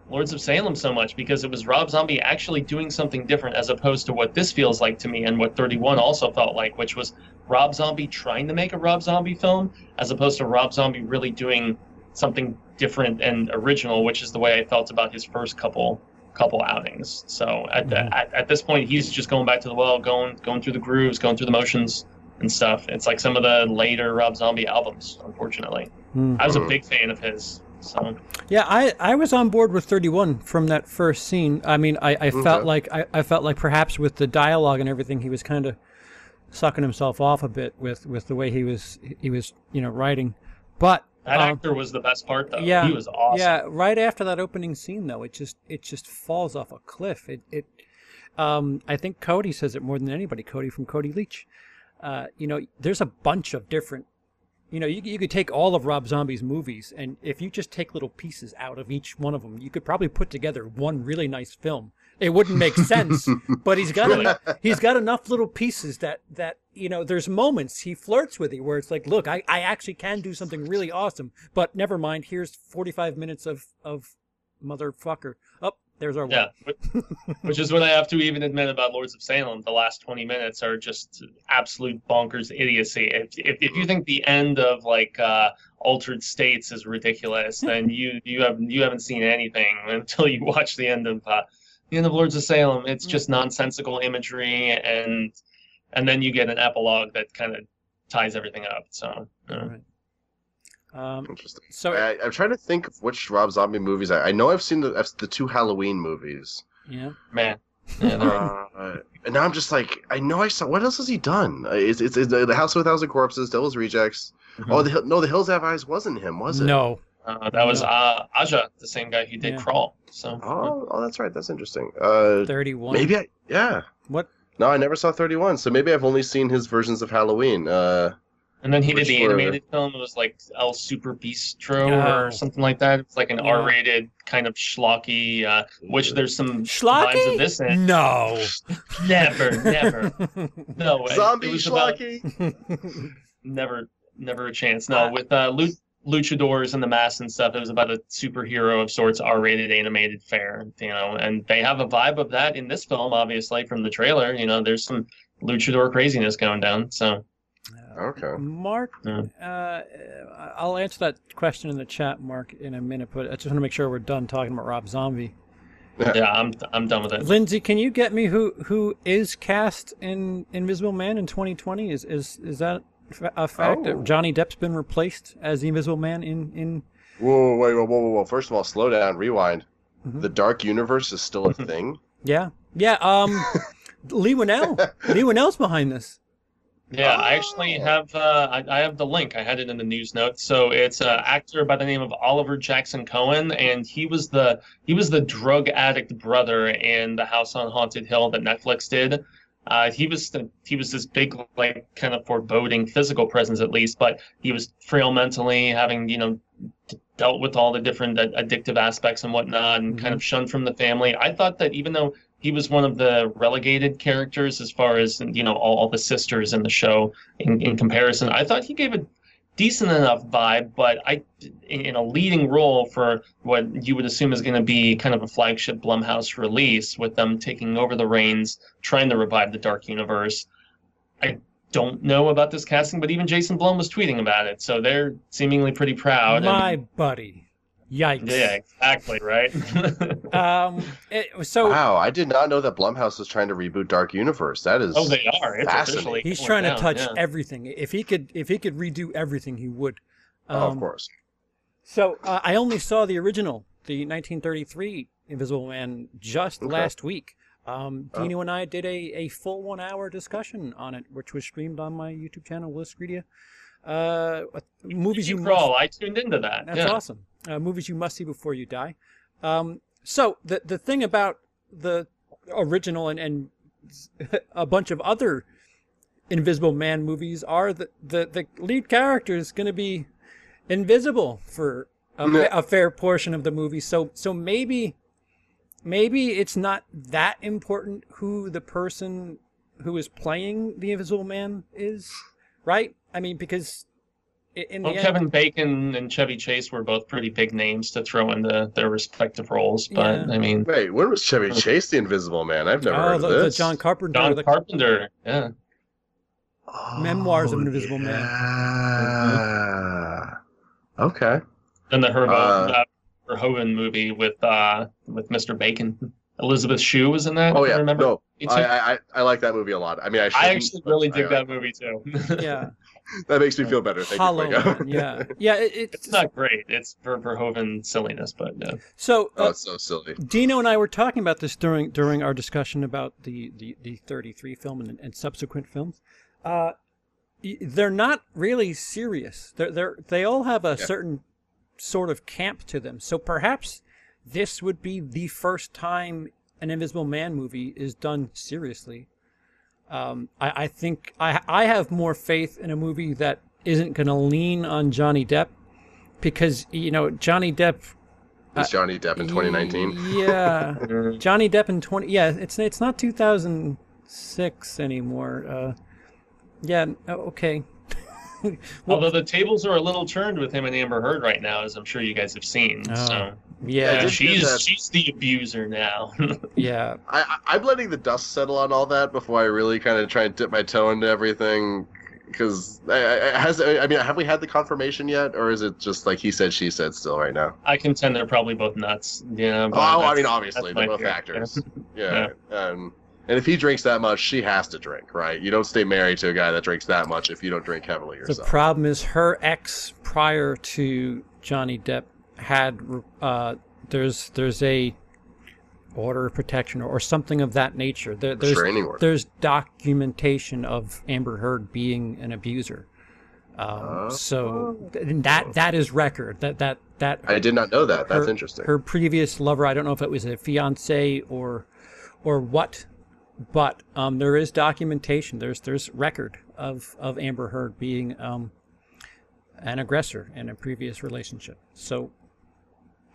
Lords of Salem so much because it was Rob Zombie actually doing something different as opposed to what this feels like to me, and what 31 also felt like, which was Rob Zombie trying to make a Rob Zombie film as opposed to Rob Zombie really doing something different and original, which is the way I felt about his first couple couple outings. So at, the, Mhm. at at this point, he's just going back to the well, going going through the grooves, going through the motions and stuff. It's like some of the later Rob Zombie albums. Unfortunately, Hmm. I was a Mhm. big fan of his. So Yeah, I, I was on board with 31 from that first scene. I mean, I, I felt like I, I felt like perhaps with the dialogue and everything, he was kind of sucking himself off a bit with, with the way he was he was you know writing. But that um, actor was the best part, though. yeah, he was awesome. Yeah, right after that opening scene, though, it just it just falls off a cliff. It it, um, I think Cody says it more than anybody. Cody from Cody Leach. Uh, you know, there's a bunch of different. You know, you you could take all of Rob Zombie's movies, and if you just take little pieces out of each one of them, you could probably put together one really nice film. It wouldn't make sense, but he's got enough, he's got enough little pieces that that you know. There's moments he flirts with you where it's like, look, I, I actually can do something really awesome, but never mind. Here's 45 minutes of of motherfucker. Up, There's our Yeah, one. which, which is what I have to even admit about Lords of Salem. The last 20 minutes are just absolute bonkers idiocy. If, if, if you think the end of like uh, Altered States is ridiculous, then you you have you haven't seen anything until you watch the end of uh, the end of Lords of Salem. It's just nonsensical imagery, and and then you get an epilogue that kind of ties everything up. So uh, Right. Um, Interesting. so I, I'm trying to think of which Rob Zombie movies. I, I know I've seen the I've- the two Halloween movies. yeah, man, yeah, Uh, and now I'm just like, I know I saw. What else has he done? Uh, It's it's, it's the House of a Thousand Corpses, Devil's Rejects. Oh, the Hill- no, the Hills Have Eyes wasn't him, was it? no, uh, that was uh, Aja, the same guy who did Yeah. Crawl. So Oh, oh, that's right. That's interesting. Uh, thirty-one. maybe I. Yeah. What? No, I never saw 31. So maybe I've only seen his versions of Halloween. Uh, And then he did the were- animated film. It was like El Super Bistro Oh. or something like that. It's like an Yeah. R-rated kind of schlocky, uh, which there's some vibes Schlocky? of this in. No. Never, never. No, it- zombie it was about schlocky. never, never a chance. No, Uh, with uh, lu- luchadors and the mask and stuff. It was about a superhero of sorts, R-rated animated fare. You know, and they have a vibe of that in this film, obviously from the trailer. You know, there's some luchador craziness going down. So Okay. Mark, Yeah. uh, I'll answer that question in the chat, Mark, in a minute. But I just want to make sure we're done talking about Rob Zombie. yeah, I'm I'm done with it. Lindsay, can you get me who who is cast in Invisible Man in 2020? Is is is that fa- a fact Oh. that Johnny Depp's been replaced as the Invisible Man in in? Whoa, wait, whoa, whoa, whoa, whoa. First of all, slow down, rewind. Mhm. The Dark Universe is still a thing. Yeah, yeah. Um, Leigh Whannell. Leigh Whannell's behind this. Yeah, I actually Oh. have uh, I, I have the link. I had it in the news notes. So it's an actor by the name of Oliver Jackson Cohen, and he was the he was the drug addict brother in the House on Haunted Hill that Netflix did. Uh, he was the, he was this big like kind of foreboding physical presence at least, but he was frail mentally, having you know d- dealt with all the different ad- addictive aspects and whatnot, and kind of shunned from the family. I thought that even though he was one of the relegated characters as far as you know all, all the sisters in the show in, in comparison i thought he gave a decent enough vibe but i in, a leading role for what you would assume is going to be kind of a flagship blumhouse release with them taking over the reins trying to revive the dark universe i don't know about this casting but even jason blum was tweeting about it so they're seemingly pretty proud My and, buddy. Yikes. yeah exactly right Um. it- so Wow, I did not know that Blumhouse was trying to reboot Dark Universe. That is. oh they are it's Fascinating. he's going trying to touch yeah. everything. If he could, if he could redo everything, he would. Oh, of Um, course. So uh, I only saw the original, the 1933 Invisible Man, just Okay. last week. Um, Oh. Dino and I did a, a full one hour discussion on it, which was streamed on my YouTube channel, Willis Greedia. Uh, movies you You must crawl. I tuned into that. That's yeah. awesome. Uh, movies you must see before you die. Um, so the the thing about the original and, and a bunch of other Invisible Man movies are that the, the lead character is going to be invisible for a, a fair portion of the movie. So so maybe maybe it's not that important who the person who is playing the Invisible Man is, right? I mean, because in the Well, end, Kevin Bacon and Chevy Chase were both pretty big names to throw into their respective roles, but Yeah. I mean, Wait, when was Chevy Chase the Invisible Man? I've never oh, heard the, of the this. John Carpenter, John the, Carpenter, yeah, Memoirs of an Invisible Man. Man. Okay. and the Herbo Uh, uh, Verhoeven movie with uh with Mr. Bacon. Elizabeth Shue was in that. Oh if I yeah. remember. No, I, I I like that movie a lot. I mean, I, I actually really I dig like that movie too. yeah, That makes me feel better. Thank Hollow you, Fuego. Yeah, yeah. It, it's it's not great. It's Ver- Verhoeven silliness, but yeah. so. oh, Uh, it's so silly. Dino and I were talking about this during during our discussion about the the, the 33 film and, and subsequent films. Uh, they're not really serious. They're they're they all have a Yeah. certain sort of camp to them. So perhaps this would be the first time an Invisible Man movie is done seriously. Um, I, I think I I have more faith in a movie that isn't going to lean on Johnny Depp because you know Johnny Depp It's Johnny Depp in 2019. Yeah, Johnny Depp in twenty. Yeah, it's it's not two thousand six anymore. Uh, yeah. oh, Okay. Although the tables are a little turned with him and Amber Heard right now, as I'm sure you guys have seen. Oh, so I yeah, she's that. she's the abuser now. yeah. I, I- I'm letting the dust settle on all that before I really kind of try and dip my toe into everything. Because has I mean, have we had the confirmation yet, or is it just like he said, she said still right now? I contend they're probably both nuts. Yeah. but Oh, I mean, obviously they're both fear. actors. Yeah. Um, and if he drinks that much, she has to drink, right? You don't stay married to a guy that drinks that much if you don't drink heavily yourself. The problem is her ex prior to Johnny Depp had uh, there's there's a order of protection or, something of that nature. There, there's there's documentation of Amber Heard being an abuser. Um, Oh. so th- that that is record. That that that I did not know that. That's her- interesting. Her previous lover, I don't know if it was a fiance or or what, but um, there is documentation. There's there's record of of Amber Heard being um, an aggressor in a previous relationship. So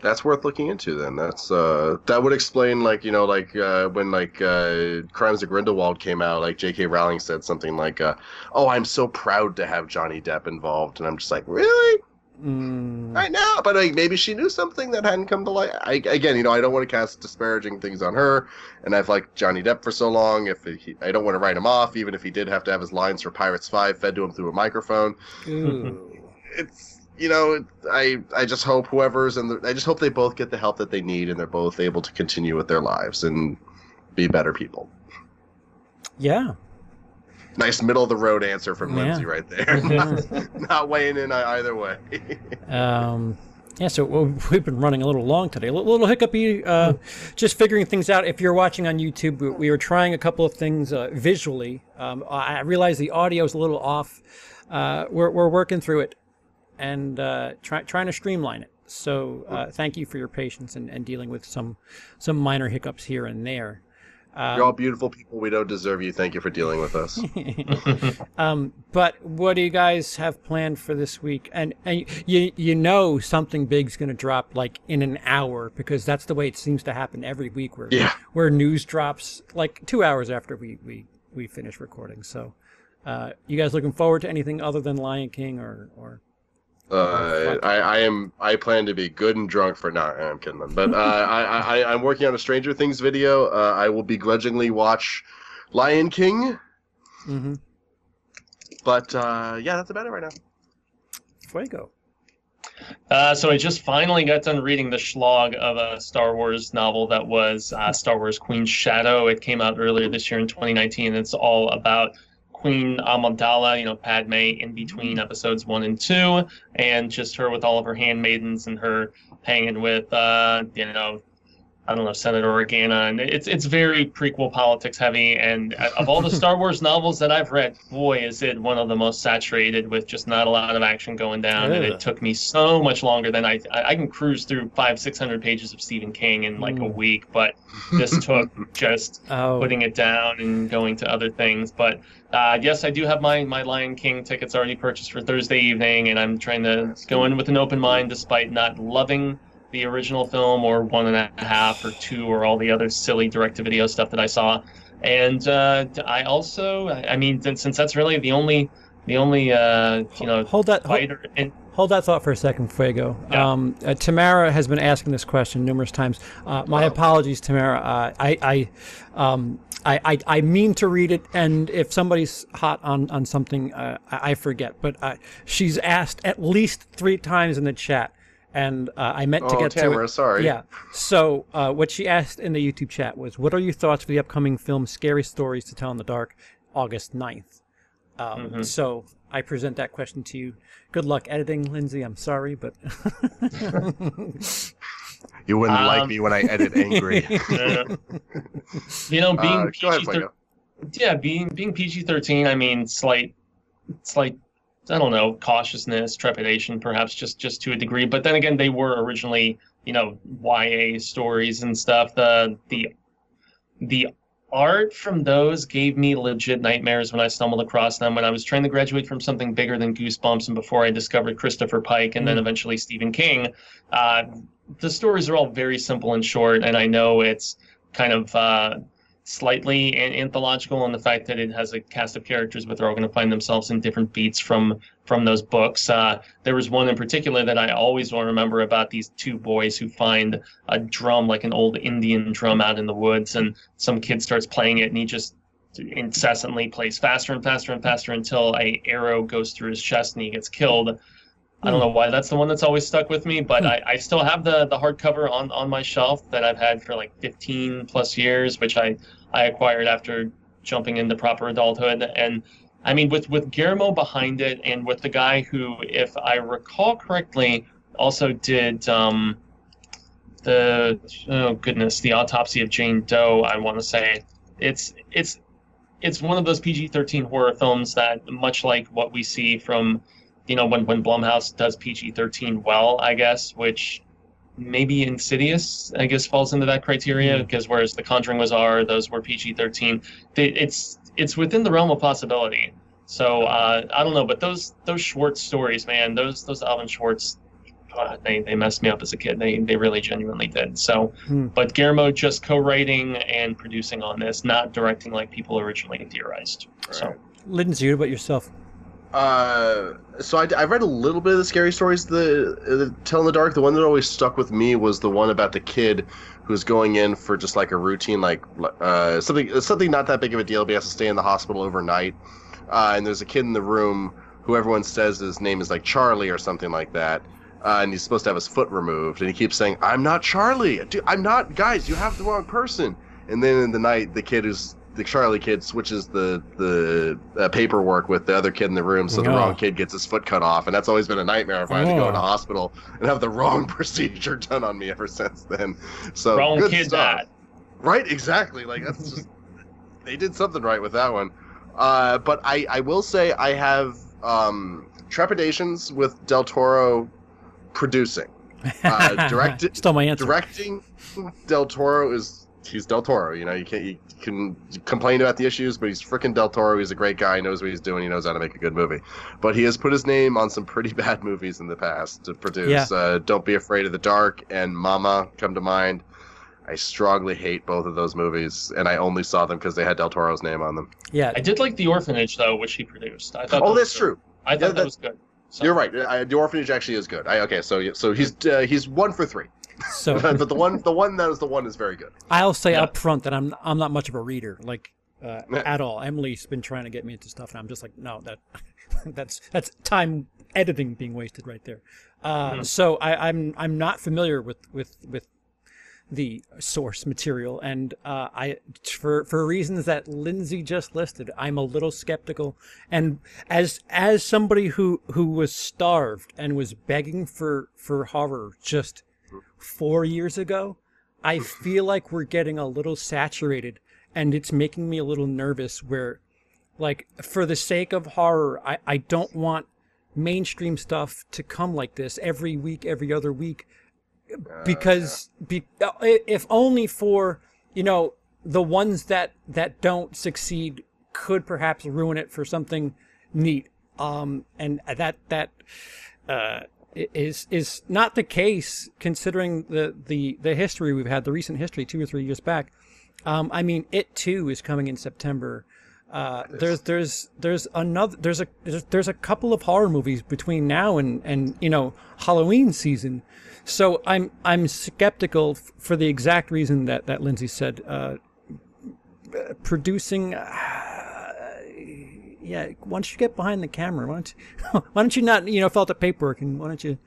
That's worth looking into. Then that's uh, that would explain like you know like uh, when like uh, Crimes of Grindelwald came out, like J.K. Rowling said something like, uh, "Oh, I'm so proud to have Johnny Depp involved," and I'm just like, really? Mm, I know, but like, maybe she knew something that hadn't come to light. I, again, you know, I don't want to cast disparaging things on her, and I've liked Johnny Depp for so long. If he, I don't want to write him off, even if he did have to have his lines for Pirates Five fed to him through a microphone. It's you know, it, I I just hope whoever's and I just hope they both get the help that they need, and they're both able to continue with their lives and be better people. yeah. Nice middle of the road answer from Yeah. Lindsay right there. Not weighing in either way. Um, yeah, so we've been running a little long today. A little, hiccupy, uh, just figuring things out. If you're watching on YouTube, we, we were trying a couple of things uh, visually. Um, I I realize the audio is a little off. Uh, we're, we're working through it and uh, try, trying to streamline it. So uh, thank you for your patience and, and dealing with some some minor hiccups here and there. You're all beautiful people. We don't deserve you. Thank you for dealing with us. Um, but what do you guys have planned for this week? And and you you know something big's going to drop like in an hour because that's the way it seems to happen every week where Yeah. where news drops like two hours after we we we finish recording. So, uh, you guys looking forward to anything other than Lion King or or Uh, I, I am. I plan to be good and drunk for now. I'm kidding, but uh, I, I, I'm working on a Stranger Things video. Uh, I will begrudgingly watch Lion King, mm-hmm. but uh, yeah, that's about it right now. Fuego? Uh, so I just finally got done reading the schlog of a Star Wars novel that was uh, Star Wars Queen's Shadow. It came out earlier this year in 2019. It's all about Queen Amidala, you know, Padme in between episodes one and two, and just her with all of her handmaidens and her hanging with, uh, you know, I don't know, Senator Organa. And it's it's very prequel politics heavy. And of all the Star Wars novels that I've read, boy, is it one of the most saturated with just not a lot of action going down. And it took me so much longer than I I can cruise through five six hundred pages of Stephen King in like a Mm. week, but this took just Oh, putting it down and going to other things. But uh, yes, I do have my my Lion King tickets already purchased for Thursday evening, and I'm trying to go in with an open mind, despite not loving the original film or one and a half or two or all the other silly direct-to-video stuff that I saw. And uh, I also, I mean, since that's really the only the only uh, you know hold that hold, and Hold that thought for a second, Fuego. Yeah. Um, uh, Tamara has been asking this question numerous times. Uh, my Oh. apologies, Tamara. Uh, I, I, um, I, I, I mean to read it, and if somebody's hot on, on something, uh, I, I forget. But she's asked at least three times in the chat, and uh, I meant to Oh, get Tamara, to it. sorry. Yeah. So uh, what she asked in the YouTube chat was, "What are your thoughts for the upcoming film Scary Stories to Tell in the Dark, August 9th? Um, Mhm. So I present that question to you. Good luck editing, Lindsay. I'm sorry, but You wouldn't like Um, me when I edit angry. uh, you know being Uh, go ahead, PG-13 yeah, being being PG thirteen, I mean, slight, slight, I don't know, cautiousness, trepidation, perhaps just just to a degree. But then again, they were originally, you know, YA stories and stuff. The the the art from those gave me legit nightmares when I stumbled across them when I was trying to graduate from something bigger than Goosebumps and before I discovered Christopher Pike and then Mm. eventually Stephen King. Uh, the stories are all very simple and short, and I know it's kind of uh, slightly an- anthological in the fact that it has a cast of characters, but they're all going to find themselves in different beats from from those books. Uh, there was one in particular that I always will remember about these two boys who find a drum, like an old Indian drum, out in the woods, and some kid starts playing it, and he just incessantly plays faster and faster and faster until a arrow goes through his chest and he gets killed. I don't know why that's the one that's always stuck with me, but I, I still have the the hardcover on, on my shelf that I've had for like 15 plus years, which I, I acquired after jumping into proper adulthood. And I mean, with with Guillermo behind it, and with the guy who, if I recall correctly, also did um, the oh goodness, the autopsy of Jane Doe. I want to say it's it's it's one of those PG-13 horror films that, much like what we see from, you know, when when Blumhouse does PG-13 well, I guess, which maybe Insidious, I guess, falls into that criteria because whereas The Conjuring was R, those were PG-13. They, it's it's within the realm of possibility. So uh, I don't know, but those those Schwartz stories, man, those those Alvin Schwartz, uh, they they messed me up as a kid. They they really genuinely did. So, Hmm. but Guillermo just co-writing and producing on this, not directing like people originally theorized. So Right. Lindsay, what about yourself? Uh, so I, I read a little bit of the scary stories. The, the Tell in the Dark. The one that always stuck with me was the one about the kid who's going in for just like a routine, like uh, something something not that big of a deal. But he has to stay in the hospital overnight. Uh, and there's a kid in the room who everyone says his name is like Charlie or something like that. Uh, and he's supposed to have his foot removed, and he keeps saying, "I'm not Charlie. Dude, I'm not. Guys, you have the wrong person." And then in the night, the kid who's the Charlie kid switches the the uh, paperwork with the other kid in the room, so the Oh. wrong kid gets his foot cut off, and that's always been a nightmare if I had to go Oh. into hospital and have the wrong procedure done on me ever since then. So wrong good kid, stuff. that. Right, exactly. Like that's just they did something right with that one. Uh, but I I will say I have um, trepidations with Del Toro producing. Uh, directed- Stole my answer. Directing Del Toro is he's Del Toro. You know you can't you can complain about the issues, but he's freaking Del Toro. He's a great guy. He knows what he's doing. He knows how to make a good movie. But he has put his name on some pretty bad movies in the past to produce. Yeah. Uh, Don't Be Afraid of the Dark and Mama come to mind. I strongly hate both of those movies, and I only saw them because they had Del Toro's name on them. Yeah, I did like The Orphanage though, which he produced. I thought. Oh, that that's was true. Good. I thought Yeah, that, that- was good. So, You're right. I, the Orphanage actually is good. I, okay, so so he's uh, he's one for three, so but the one the one that is the one is very good. I'll say Yeah. up front that I'm I'm not much of a reader, like uh, at all. Emily's been trying to get me into stuff, and I'm just like, no, that that's that's time editing being wasted right there. Uh, Mhm. So I, I'm I'm not familiar with with with the source material, and uh, I for for reasons that Lindsay just listed, I'm a little skeptical. And as as somebody who who was starved and was begging for for horror just four years ago, I feel like we're getting a little saturated, and it's making me a little nervous. Where, like, for the sake of horror, I I don't want mainstream stuff to come like this every week, every other week because be, if only for you know the ones that that don't succeed could perhaps ruin it for something neat um and that that uh is is not the case considering the the the history we've had the recent history two or three years back. Um i mean it too is coming in september. Uh, there's there's there's another there's a there's, there's a couple of horror movies between now and and you know Halloween season, so I'm I'm skeptical f- for the exact reason that that Lindsay said. Uh, producing, uh, yeah. Why don't you get behind the camera? Why don't you, why don't you not you know fill out the paperwork and why don't you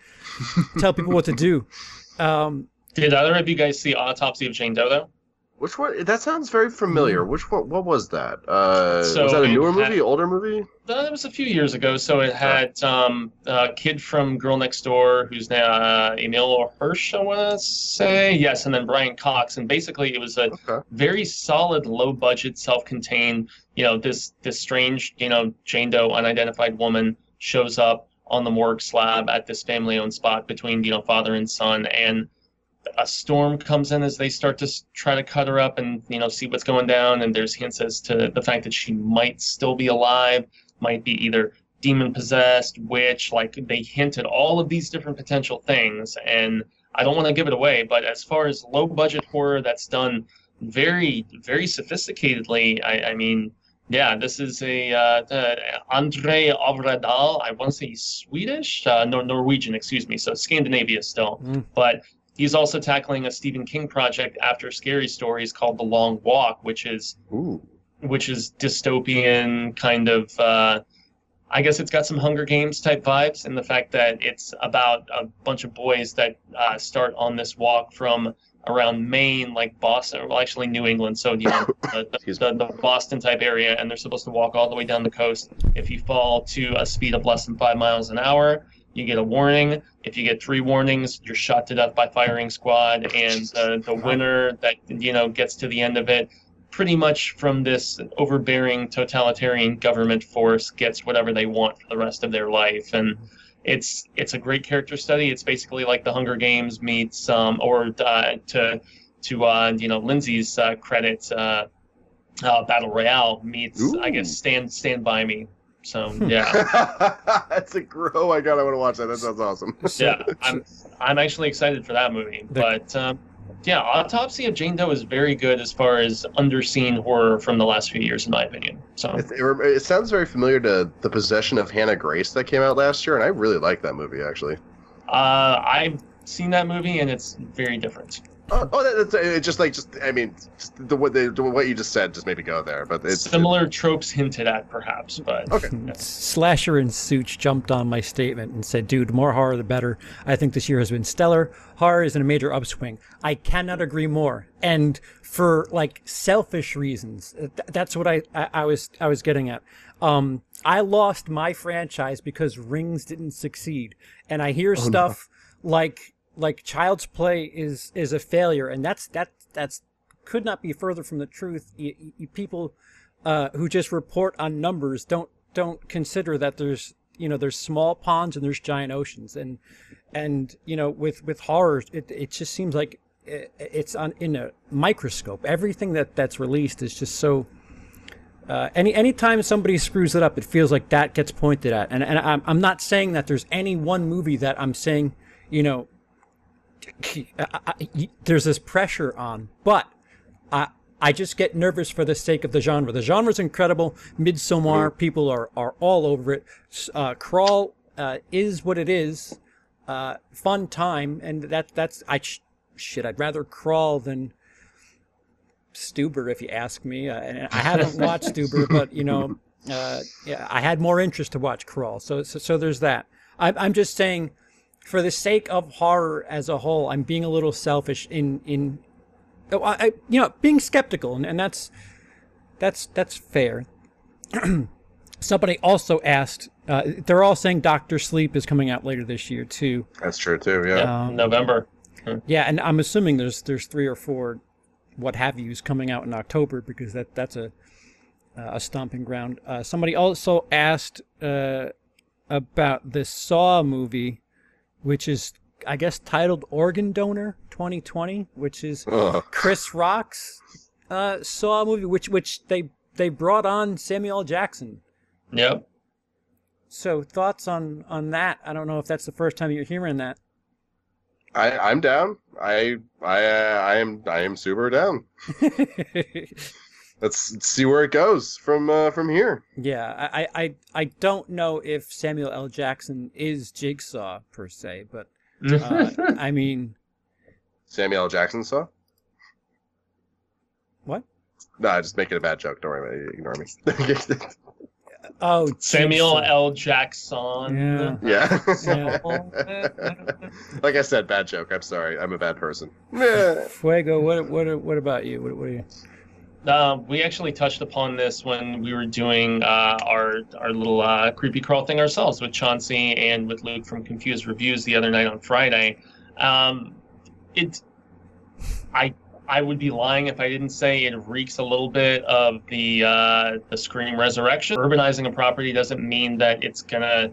tell people what to do? Um, Did either of you guys see Autopsy of Jane Doe though? Which one? That sounds very familiar. Which one? What was that? Uh, So was that a newer had- movie? Older movie? Uh, That was a few years ago. So it had um, a kid from Girl Next Door, who's now uh, Emile Hirsch, I want to say. Yes, and then Brian Cox. And basically, it was a Okay. very solid, low-budget, self-contained. You know, this this strange, you know, Jane Doe, unidentified woman shows up on the morgue slab at this family-owned spot between you know father and son, and a storm comes in as they start to try to cut her up and you know see what's going down. And there's hints as to the fact that she might still be alive might be either demon possessed, witch, like they hint at all of these different potential things. And I don't want to give it away, but as far as low budget horror that's done very very sophisticatedly. I, I mean, yeah, this is a uh, uh, André Øvredal. I want to say he's Swedish, uh, Nor- Norwegian, excuse me. So Scandinavia still, Mm. but he's also tackling a Stephen King project after Scary Stories called The Long Walk, which is Ooh. which is dystopian kind of. Uh, I guess it's got some Hunger Games type vibes in the fact that it's about a bunch of boys that uh, start on this walk from around Maine, like Boston, well, actually New England, so you know the, the, the, the Boston type area, and they're supposed to walk all the way down the coast. If you fall to a speed of less than five miles an hour, you get a warning. If you get three warnings, you're shot to death by firing squad, and the the winner that you know gets to the end of it pretty much from this overbearing totalitarian government force gets whatever they want for the rest of their life. And it's it's a great character study. It's basically like the hunger games meets um or uh, to to uh you know lindsay's uh, credit uh, uh battle royale meets i guess stand stand by me so yeah That's a gr- oh my god! I want to watch that. That sounds awesome. yeah i'm i'm actually excited for that movie but um yeah autopsy of jane doe is very good as far as underseen horror from the last few years in my opinion so It, it, it sounds very familiar to the possession of Hannah Grace that came out last year, and I really like that movie actually. Uh, I've seen that movie and it's very different. Oh, oh that, that's it. Just like just I mean, just the what the, what you just said just made me go there. But it's Similar tropes hinted at, perhaps, but Okay. Slasher and Such jumped on my statement and said, dude, more horror the better. I think this year has been stellar. Horror is in a major upswing. I cannot agree more. And for like selfish reasons, th- that's what I, I, I was I was getting at. Um, I lost my franchise because Rings didn't succeed. And I hear stuff like like Child's Play is is a failure, and that's that that's could not be further from the truth. You, people uh, who just report on numbers don't don't consider that there's you know there's small ponds and there's giant oceans, and and you know with with horror, it it just seems like it, it's on in a microscope. Everything that that's released is just so. Uh, any anytime somebody screws it up, it feels like that gets pointed at, and and I'm I'm not saying that there's any one movie that I'm saying, you know, I, I, there's this pressure on, but I I just get nervous for the sake of the genre. The genre's incredible. Midsommar, people are are all over it. Uh, Crawl uh, is what it is. Uh, fun time, and that that's I sh- shit. I'd rather Crawl than Stuber, if you ask me. Uh, and I haven't watched Stuber, but you know, uh, yeah, I had more interest to watch Crawl. So so, so there's that. I, I'm just saying for the sake of horror as a whole, I'm being a little selfish in in, oh, I, I- you know, being skeptical, and, and that's that's that's fair. Somebody also asked. Uh, they're all saying Doctor Sleep is coming out later this year too. that's true too. Yeah. Um, November. yeah, and I'm assuming there's there's three or four, what have yous coming out in October because that that's a a stomping ground. Uh, somebody also asked uh, about the Saw movie, which is I guess titled Organ Donor 2020, which is Ugh. Chris Rock's uh, Saw movie, which which they they brought on Samuel Jackson. Yep. So thoughts on on that? I don't know if that's the first time you're hearing that. I I'm down. I I uh, I am I am super down. Let's, let's see where it goes from uh, from here. Yeah, I, I, I- I don't know if Samuel L. Jackson is Jigsaw per se, but uh, I mean, Samuel L. Jackson saw. what? No, I'm just making a bad joke. Don't worry about it. Ignore me. Oh, Samuel Jigsaw. L. Jackson. Yeah. yeah. like I said, bad joke. I'm sorry. I'm a bad person. Fuego. What what what about you? What, what are you? Uh, we actually touched upon this when we were doing uh, our our little uh, creepy crawl thing ourselves with Chauncey and with Luke from Confused Reviews the other night on Friday. Um, it, I I would be lying if I didn't say it reeks a little bit of the uh, the Scream Resurrection. Urbanizing a property doesn't mean that it's gonna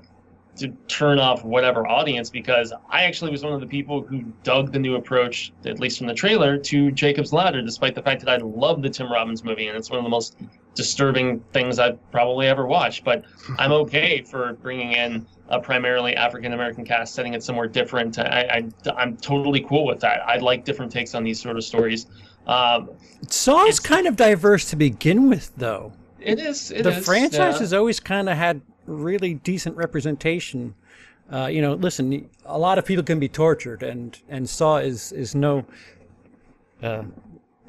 to turn off whatever audience because I actually was one of the people who dug the new approach, at least from the trailer, to Jacob's Ladder, despite the fact that I love the Tim Robbins movie and it's one of the most disturbing things I've probably ever watched. But I'm okay for bringing in a primarily African American cast, setting it somewhere different. I, I, I'm totally cool with that. I like different takes on these sort of stories. Um, Saw is kind of diverse to begin with, though. it is. It the is, franchise yeah. has always kind of had really decent representation. Uh, you know, listen, a lot of people can be tortured, and and Saw is is no. Uh,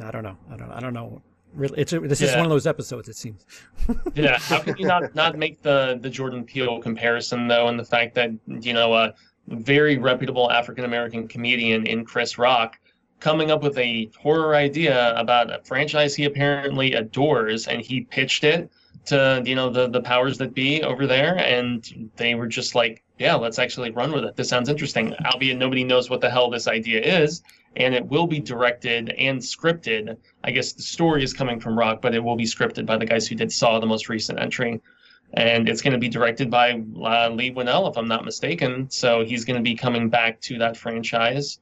I don't know. I don't. I don't know. Really, it's a, this is one of those episodes. It seems. Yeah, how can you not not make the the Jordan Peele comparison though, and the fact that you know a very reputable African American comedian in Chris Rock coming up with a horror idea about a franchise he apparently adores, and he pitched it to you know the the powers that be over there, and they were just like, yeah, let's actually run with it. This sounds interesting, albeit nobody knows what the hell this idea is. And it will be directed and scripted I guess the story is coming from Rock, but it will be scripted by the guys who did Saw, the most recent entry. And it's going to be directed by uh, Leigh Whannell, if I'm not mistaken. So he's going to be coming back to that franchise.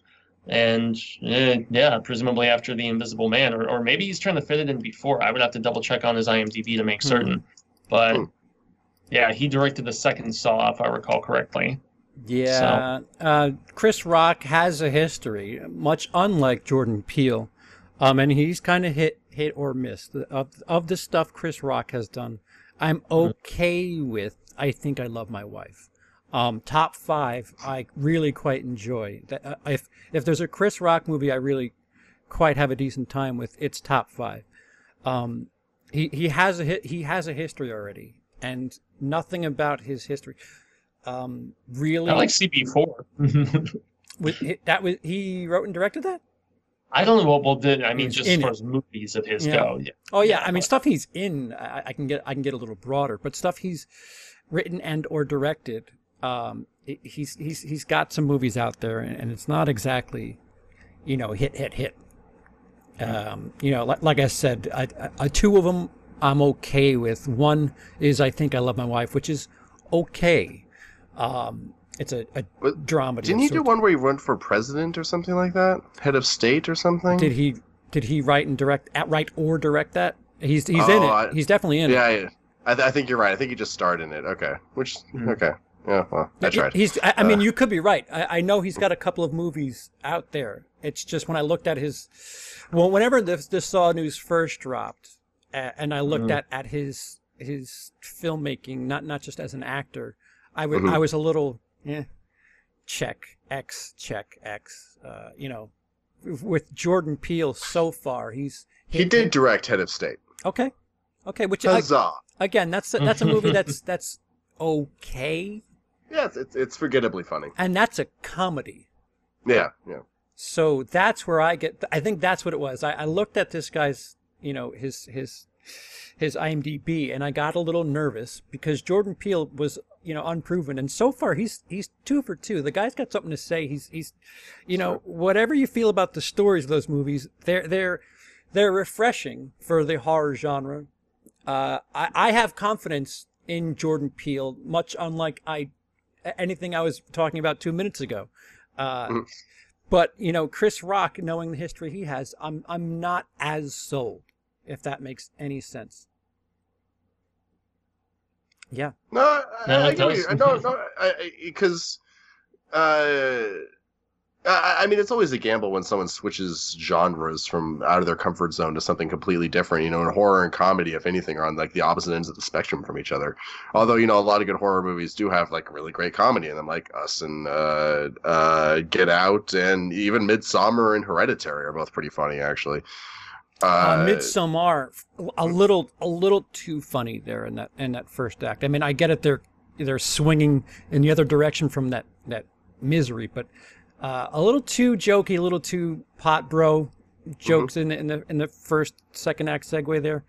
And uh, yeah, presumably after The Invisible Man, or, or maybe he's trying to fit it in before. I would have to double check on his IMDb to make Hmm. certain. But Hmm. yeah, he directed the second Saw, if I recall correctly. Yeah, uh, Chris Rock has a history, much unlike Jordan Peele, um, and he's kind of hit hit or miss of of the stuff Chris Rock has done. I'm okay with. I think I love my wife. Um, top five, I really quite enjoy. That uh, if if there's a Chris Rock movie, I really quite have a decent time with. It's top five. Um, he he has a he has a history already, and nothing about his history um, really I like CB4. with, that was he wrote and directed that. I don't know what we'll do. I mean, just in as far it. as movies of his Yeah. go. Yeah. Oh yeah, Yeah, I mean stuff he's in. I, I can get I can get a little broader, but stuff he's written and or directed. Um, he- he's he's he's got some movies out there, and, and it's not exactly, you know, hit hit hit. Um, you know, like, like I said, I, I, I- two of them I'm okay with. One is I think I love my wife, which is okay. Um, it's a, a But dramedy. Didn't he do one where he run for president or something like that? Head of state or something? Did he did he write and direct at write or direct that? He's he's in Oh, it. I- he's definitely in it. yeah, yeah. I, I think you're right. I think he just starred in it. Okay. Which, Hmm. okay. Yeah, well, I tried. He's. I, I mean, Uh. you could be right. I, I know he's got a couple of movies out there. It's just when I looked at his, well, whenever this this Saw news first dropped, a- and I looked Mhm. at at his his filmmaking, not not just as an actor, I wa- Mhm. I was a little, yeah, check X check X. Uh, you know, with Jordan Peele so far, he's He did direct Head of State. okay, okay. Which I, again, that's a, that's a movie that's that's okay, Yeah, it's, it's, forgettably funny. and that's a comedy. Yeah, yeah. So that's where I get. I think that's what it was. I, I looked at this guy's, you know, his his his IMDb, and I got a little nervous because Jordan Peele was, you know, unproven, and so far he's he's two for two. The guy's got something to say. He's he's, you know, whatever you feel about the stories of those movies, they're they're they're refreshing for the horror genre. Uh, I I have confidence in Jordan Peele, much unlike I anything I was talking about two minutes ago. Uh, Mhm. but you know, Chris Rock, knowing the history he has, I'm I'm not as sold, if that makes any sense. Yeah. No, I, No, I, I it get what does. you- no, no, because, uh, I, I mean, it's always a gamble when someone switches genres from out of their comfort zone to something completely different. You know, in horror and comedy, if anything, are on like the opposite ends of the spectrum from each other. Although, you know, a lot of good horror movies do have like really great comedy in them, like Us and uh, uh, Get Out, and even Midsommar and Hereditary are both pretty funny, actually. Uh, Uh, Midsommar, a little a little too funny there in that in that first act. I mean, I get it. They're they're swinging in the other direction from that that misery, but uh, a little too jokey, a little too pot bro jokes in the in the in the first second act segue there.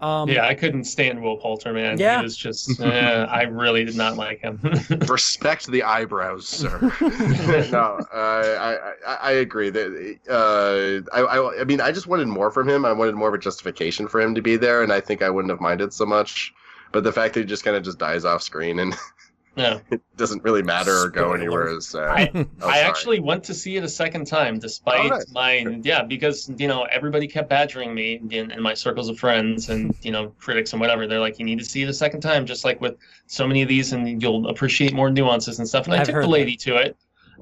Um, yeah, I couldn't stand Will Poulter, man. Yeah. He was just, eh, I really did not like him. respect the eyebrows, sir. no, uh, I, I I agree that uh, I, I I mean I just wanted more from him. I wanted more of a justification for him to be there, and I think I wouldn't have minded so much. But the fact that he just kind of just dies off screen and no. it doesn't really matter or go Spoiler. anywhere is. Uh, I, oh, I actually went to see it a second time, despite Oh, nice. my yeah, because you know everybody kept badgering me in, in my circles of friends and you know critics and whatever. They're like, you need to see it a second time, just like with so many of these, and you'll appreciate more nuances and stuff. And I I've took heard the that. lady to it,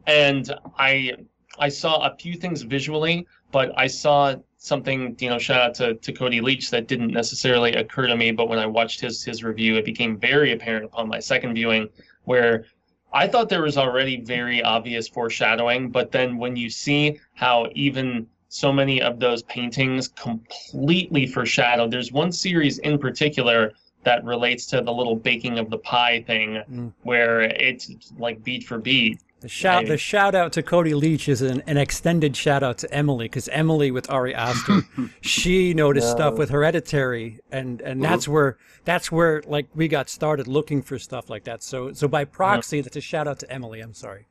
and I I saw a few things visually, but I saw something you know shout out to, to Cody Leach that didn't necessarily occur to me, but when I watched his his review, it became very apparent upon my second viewing where I thought there was already very obvious foreshadowing, but then when you see how even so many of those paintings completely foreshadowed, there's one series in particular that relates to the little baking of the pie thing Mm. where it's like beat for beat. The shout, I- the shout out to Cody Leach is an, an extended shout out to Emily because Emily with Ari Aster, she noticed stuff with Hereditary, and and that's mm-hmm. where that's where like we got started looking for stuff like that. So so by proxy, that's a shout out to Emily. I'm sorry.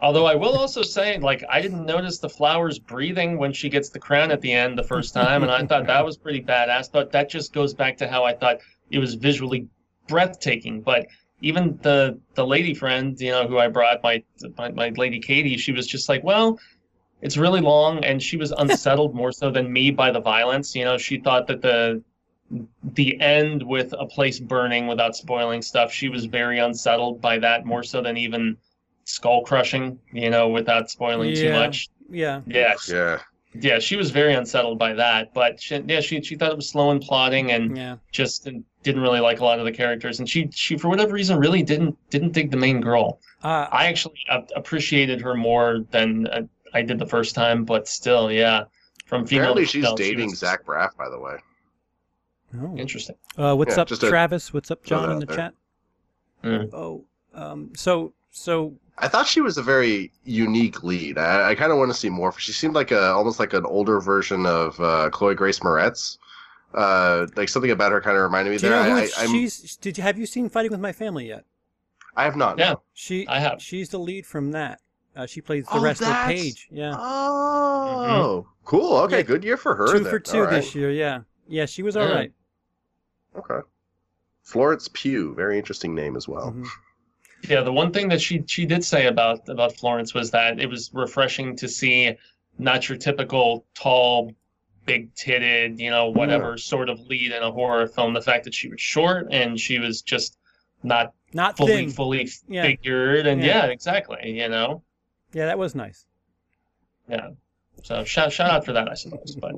Although I will also say, like, I didn't notice the flowers breathing when she gets the crown at the end the first time, and I thought that was pretty badass. But that just goes back to how I thought it was visually breathtaking. But even the the lady friend, you know, who I brought, my my, my lady Katie, she was just like, well, it's really long, and she was unsettled more so than me by the violence. You know, she thought that the the end with a place burning without spoiling stuff, she was very unsettled by that more so than even skull crushing, you know, without spoiling too much. Yeah. Yeah, she- Yeah. Yeah, she was very unsettled by that. But she, yeah, she she thought it was slow and plodding, and Yeah. just didn't really like a lot of the characters. And she she for whatever reason really didn't didn't dig the main girl. Uh, I actually uh, appreciated her more than uh, I did the first time, but still, yeah. From female Apparently, to she's female, she dating was Zach Braff, by the way. oh. Interesting. Uh, what's Yeah, up, just a- Travis? What's up, John, in the there. chat? Mm. Oh, um, so so I thought she was a very unique lead. I, I kind of want to see more. She seemed like a almost like an older version of uh, Chloe Grace Moretz. Uh, like something about her kind of reminded me do you know who I, I, she's? Did you have you seen Fighting with My Family yet? I have not. Yeah. no. She I have. She's the lead from that. Uh, she plays the Oh, rest of that's- Paige. Yeah, Oh, cool. Okay, Yeah, good year for her. two then. for two All right. this year. Yeah, yeah, she was all Yeah. right. Okay. Florence Pugh, very interesting name as well. Mhm. Yeah, the one thing that she she did say about about Florence was that it was refreshing to see not your typical tall, big titted, you know, whatever sort of lead in a horror film. The fact that she was short and she was just not Not fully thin. fully Yeah. figured, and Yeah. yeah. exactly, you know, Yeah, that was nice. yeah. So shout shout out for that, I suppose. But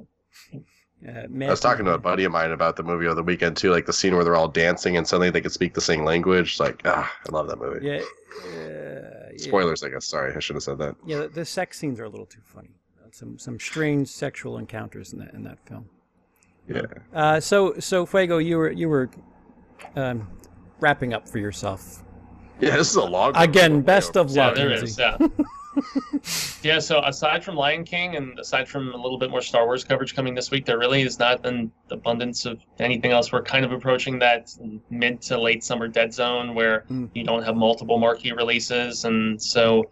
Uh, I was talking to a buddy of mine about the movie over the weekend too, like the scene where they're all dancing and suddenly they could speak the same language. It's like, ah, I love that movie. Yeah. Uh, yeah. Spoilers, I guess. Sorry, I should have said that. Yeah, the, the sex scenes are a little too funny. Uh, Some some strange sexual encounters in that in that film. Yeah. Uh, so so Fuego, you were you were um, wrapping up for yourself Yeah, this is a long again. Best of luck. there Lindsey. is. Yeah. yeah. So aside from Lion King and aside from a little bit more Star Wars coverage coming this week, there really is not an abundance of anything else. We're kind of approaching that mid to late summer dead zone where Mm. you don't have multiple marquee releases, and so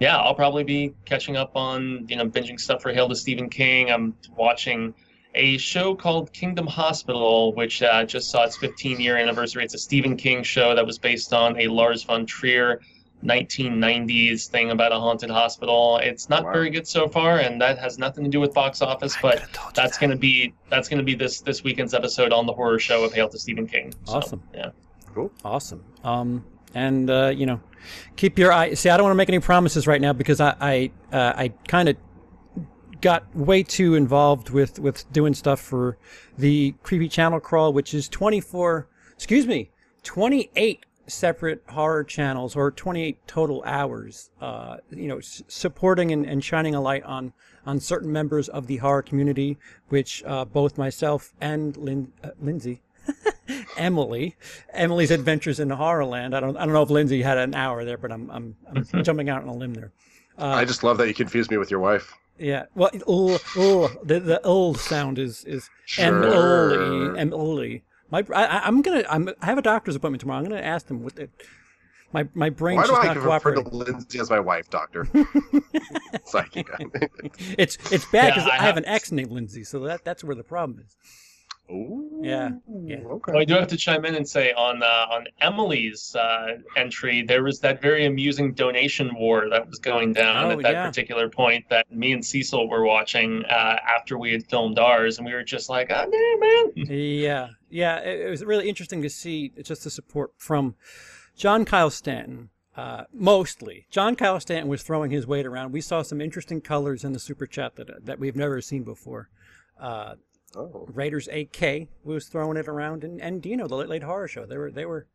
yeah, I'll probably be catching up on you know binging stuff for Hail to Stephen King. I'm watching a show called Kingdom Hospital, which uh, just saw its 15 year anniversary. It's a Stephen King show that was based on a Lars von Trier 1990s thing about a haunted hospital. It's not Wow. very good so far, and that has nothing to do with box office, but that's going to be that's going to be this this weekend's episode on the horror show of Hail to Stephen King. So, Awesome. Yeah. Cool. Awesome. Um, and uh, you know, keep your eye. See, I don't want to make any promises right now because I I uh, I kind of got way too involved with with doing stuff for the creepy channel crawl, which is twenty four. Excuse me, twenty eight separate horror channels or 28 total hours uh, you know s- supporting and, and shining a light on on certain members of the horror community which uh, both myself and Lin- uh, lindsay Emily, Emily's Adventures in Horrorland. I don't, I don't know if Lindsey had an hour there, but I'm, I'm, I'm jumping out on a limb there. I just love that you confused me with your wife. Yeah. Well, ul, ul, the the ul sound is is Sure. Emily, Emily. My, I, I- I'm gonna, I'm, I have a doctor's appointment tomorrow. I'm gonna ask them what the, my, my brain's Why do just I not refer to. Lindsey as my wife, Doctor? Psychic. It's, it's bad Yeah, because I I, have have- an ex named Lindsay, so that, that's where the problem is. Ooh, Yeah, yeah. Okay. Well, I do have to chime in and say on uh, on Emily's uh, entry, there was that very amusing donation war that was going down Oh, at that yeah. particular point that me and Cecil were watching uh, after we had filmed ours, and we were just like, "Oh, damn, man!" Yeah, yeah. It, it was really interesting to see just the support from John Kyle Stanton. Uh, mostly, John Kyle Stanton was throwing his weight around. We saw some interesting colors in the super chat that that we've never seen before. Uh, Oh. Raiders AK we was throwing it around, and, and Dino, the Late Late Horror Show, they were they were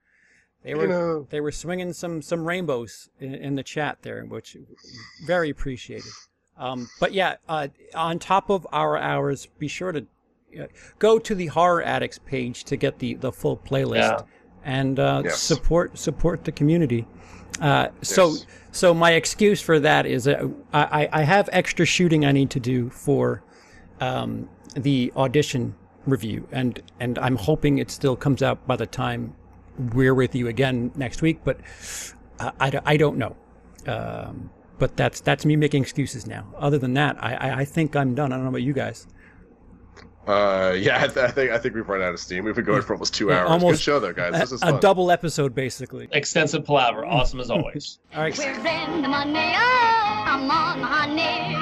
they were Dino. they were swinging some some rainbows in, in the chat there, which very appreciated. Um, but yeah, uh, on top of our hours, be sure to uh, go to the Horror Addicts page to get the the full playlist Yeah. and uh, Yes. support support the community. Uh, so Yes. so my excuse for that is I, I I have extra shooting I need to do for um, the audition review, and and I'm hoping it still comes out by the time we're with you again next week. But uh, I, don't- I don't know. Um, but that's that's me making excuses now. Other than that, I, I, I think I'm done. I don't know about you guys. Uh, yeah, I, th- I think I think we've run out of steam. We've been going for almost two Yeah, hours. almost Good show though, guys. This is A, a fun. double episode, basically. Extensive palaver, awesome as always. All right. We're the money, oh, I'm on the honey.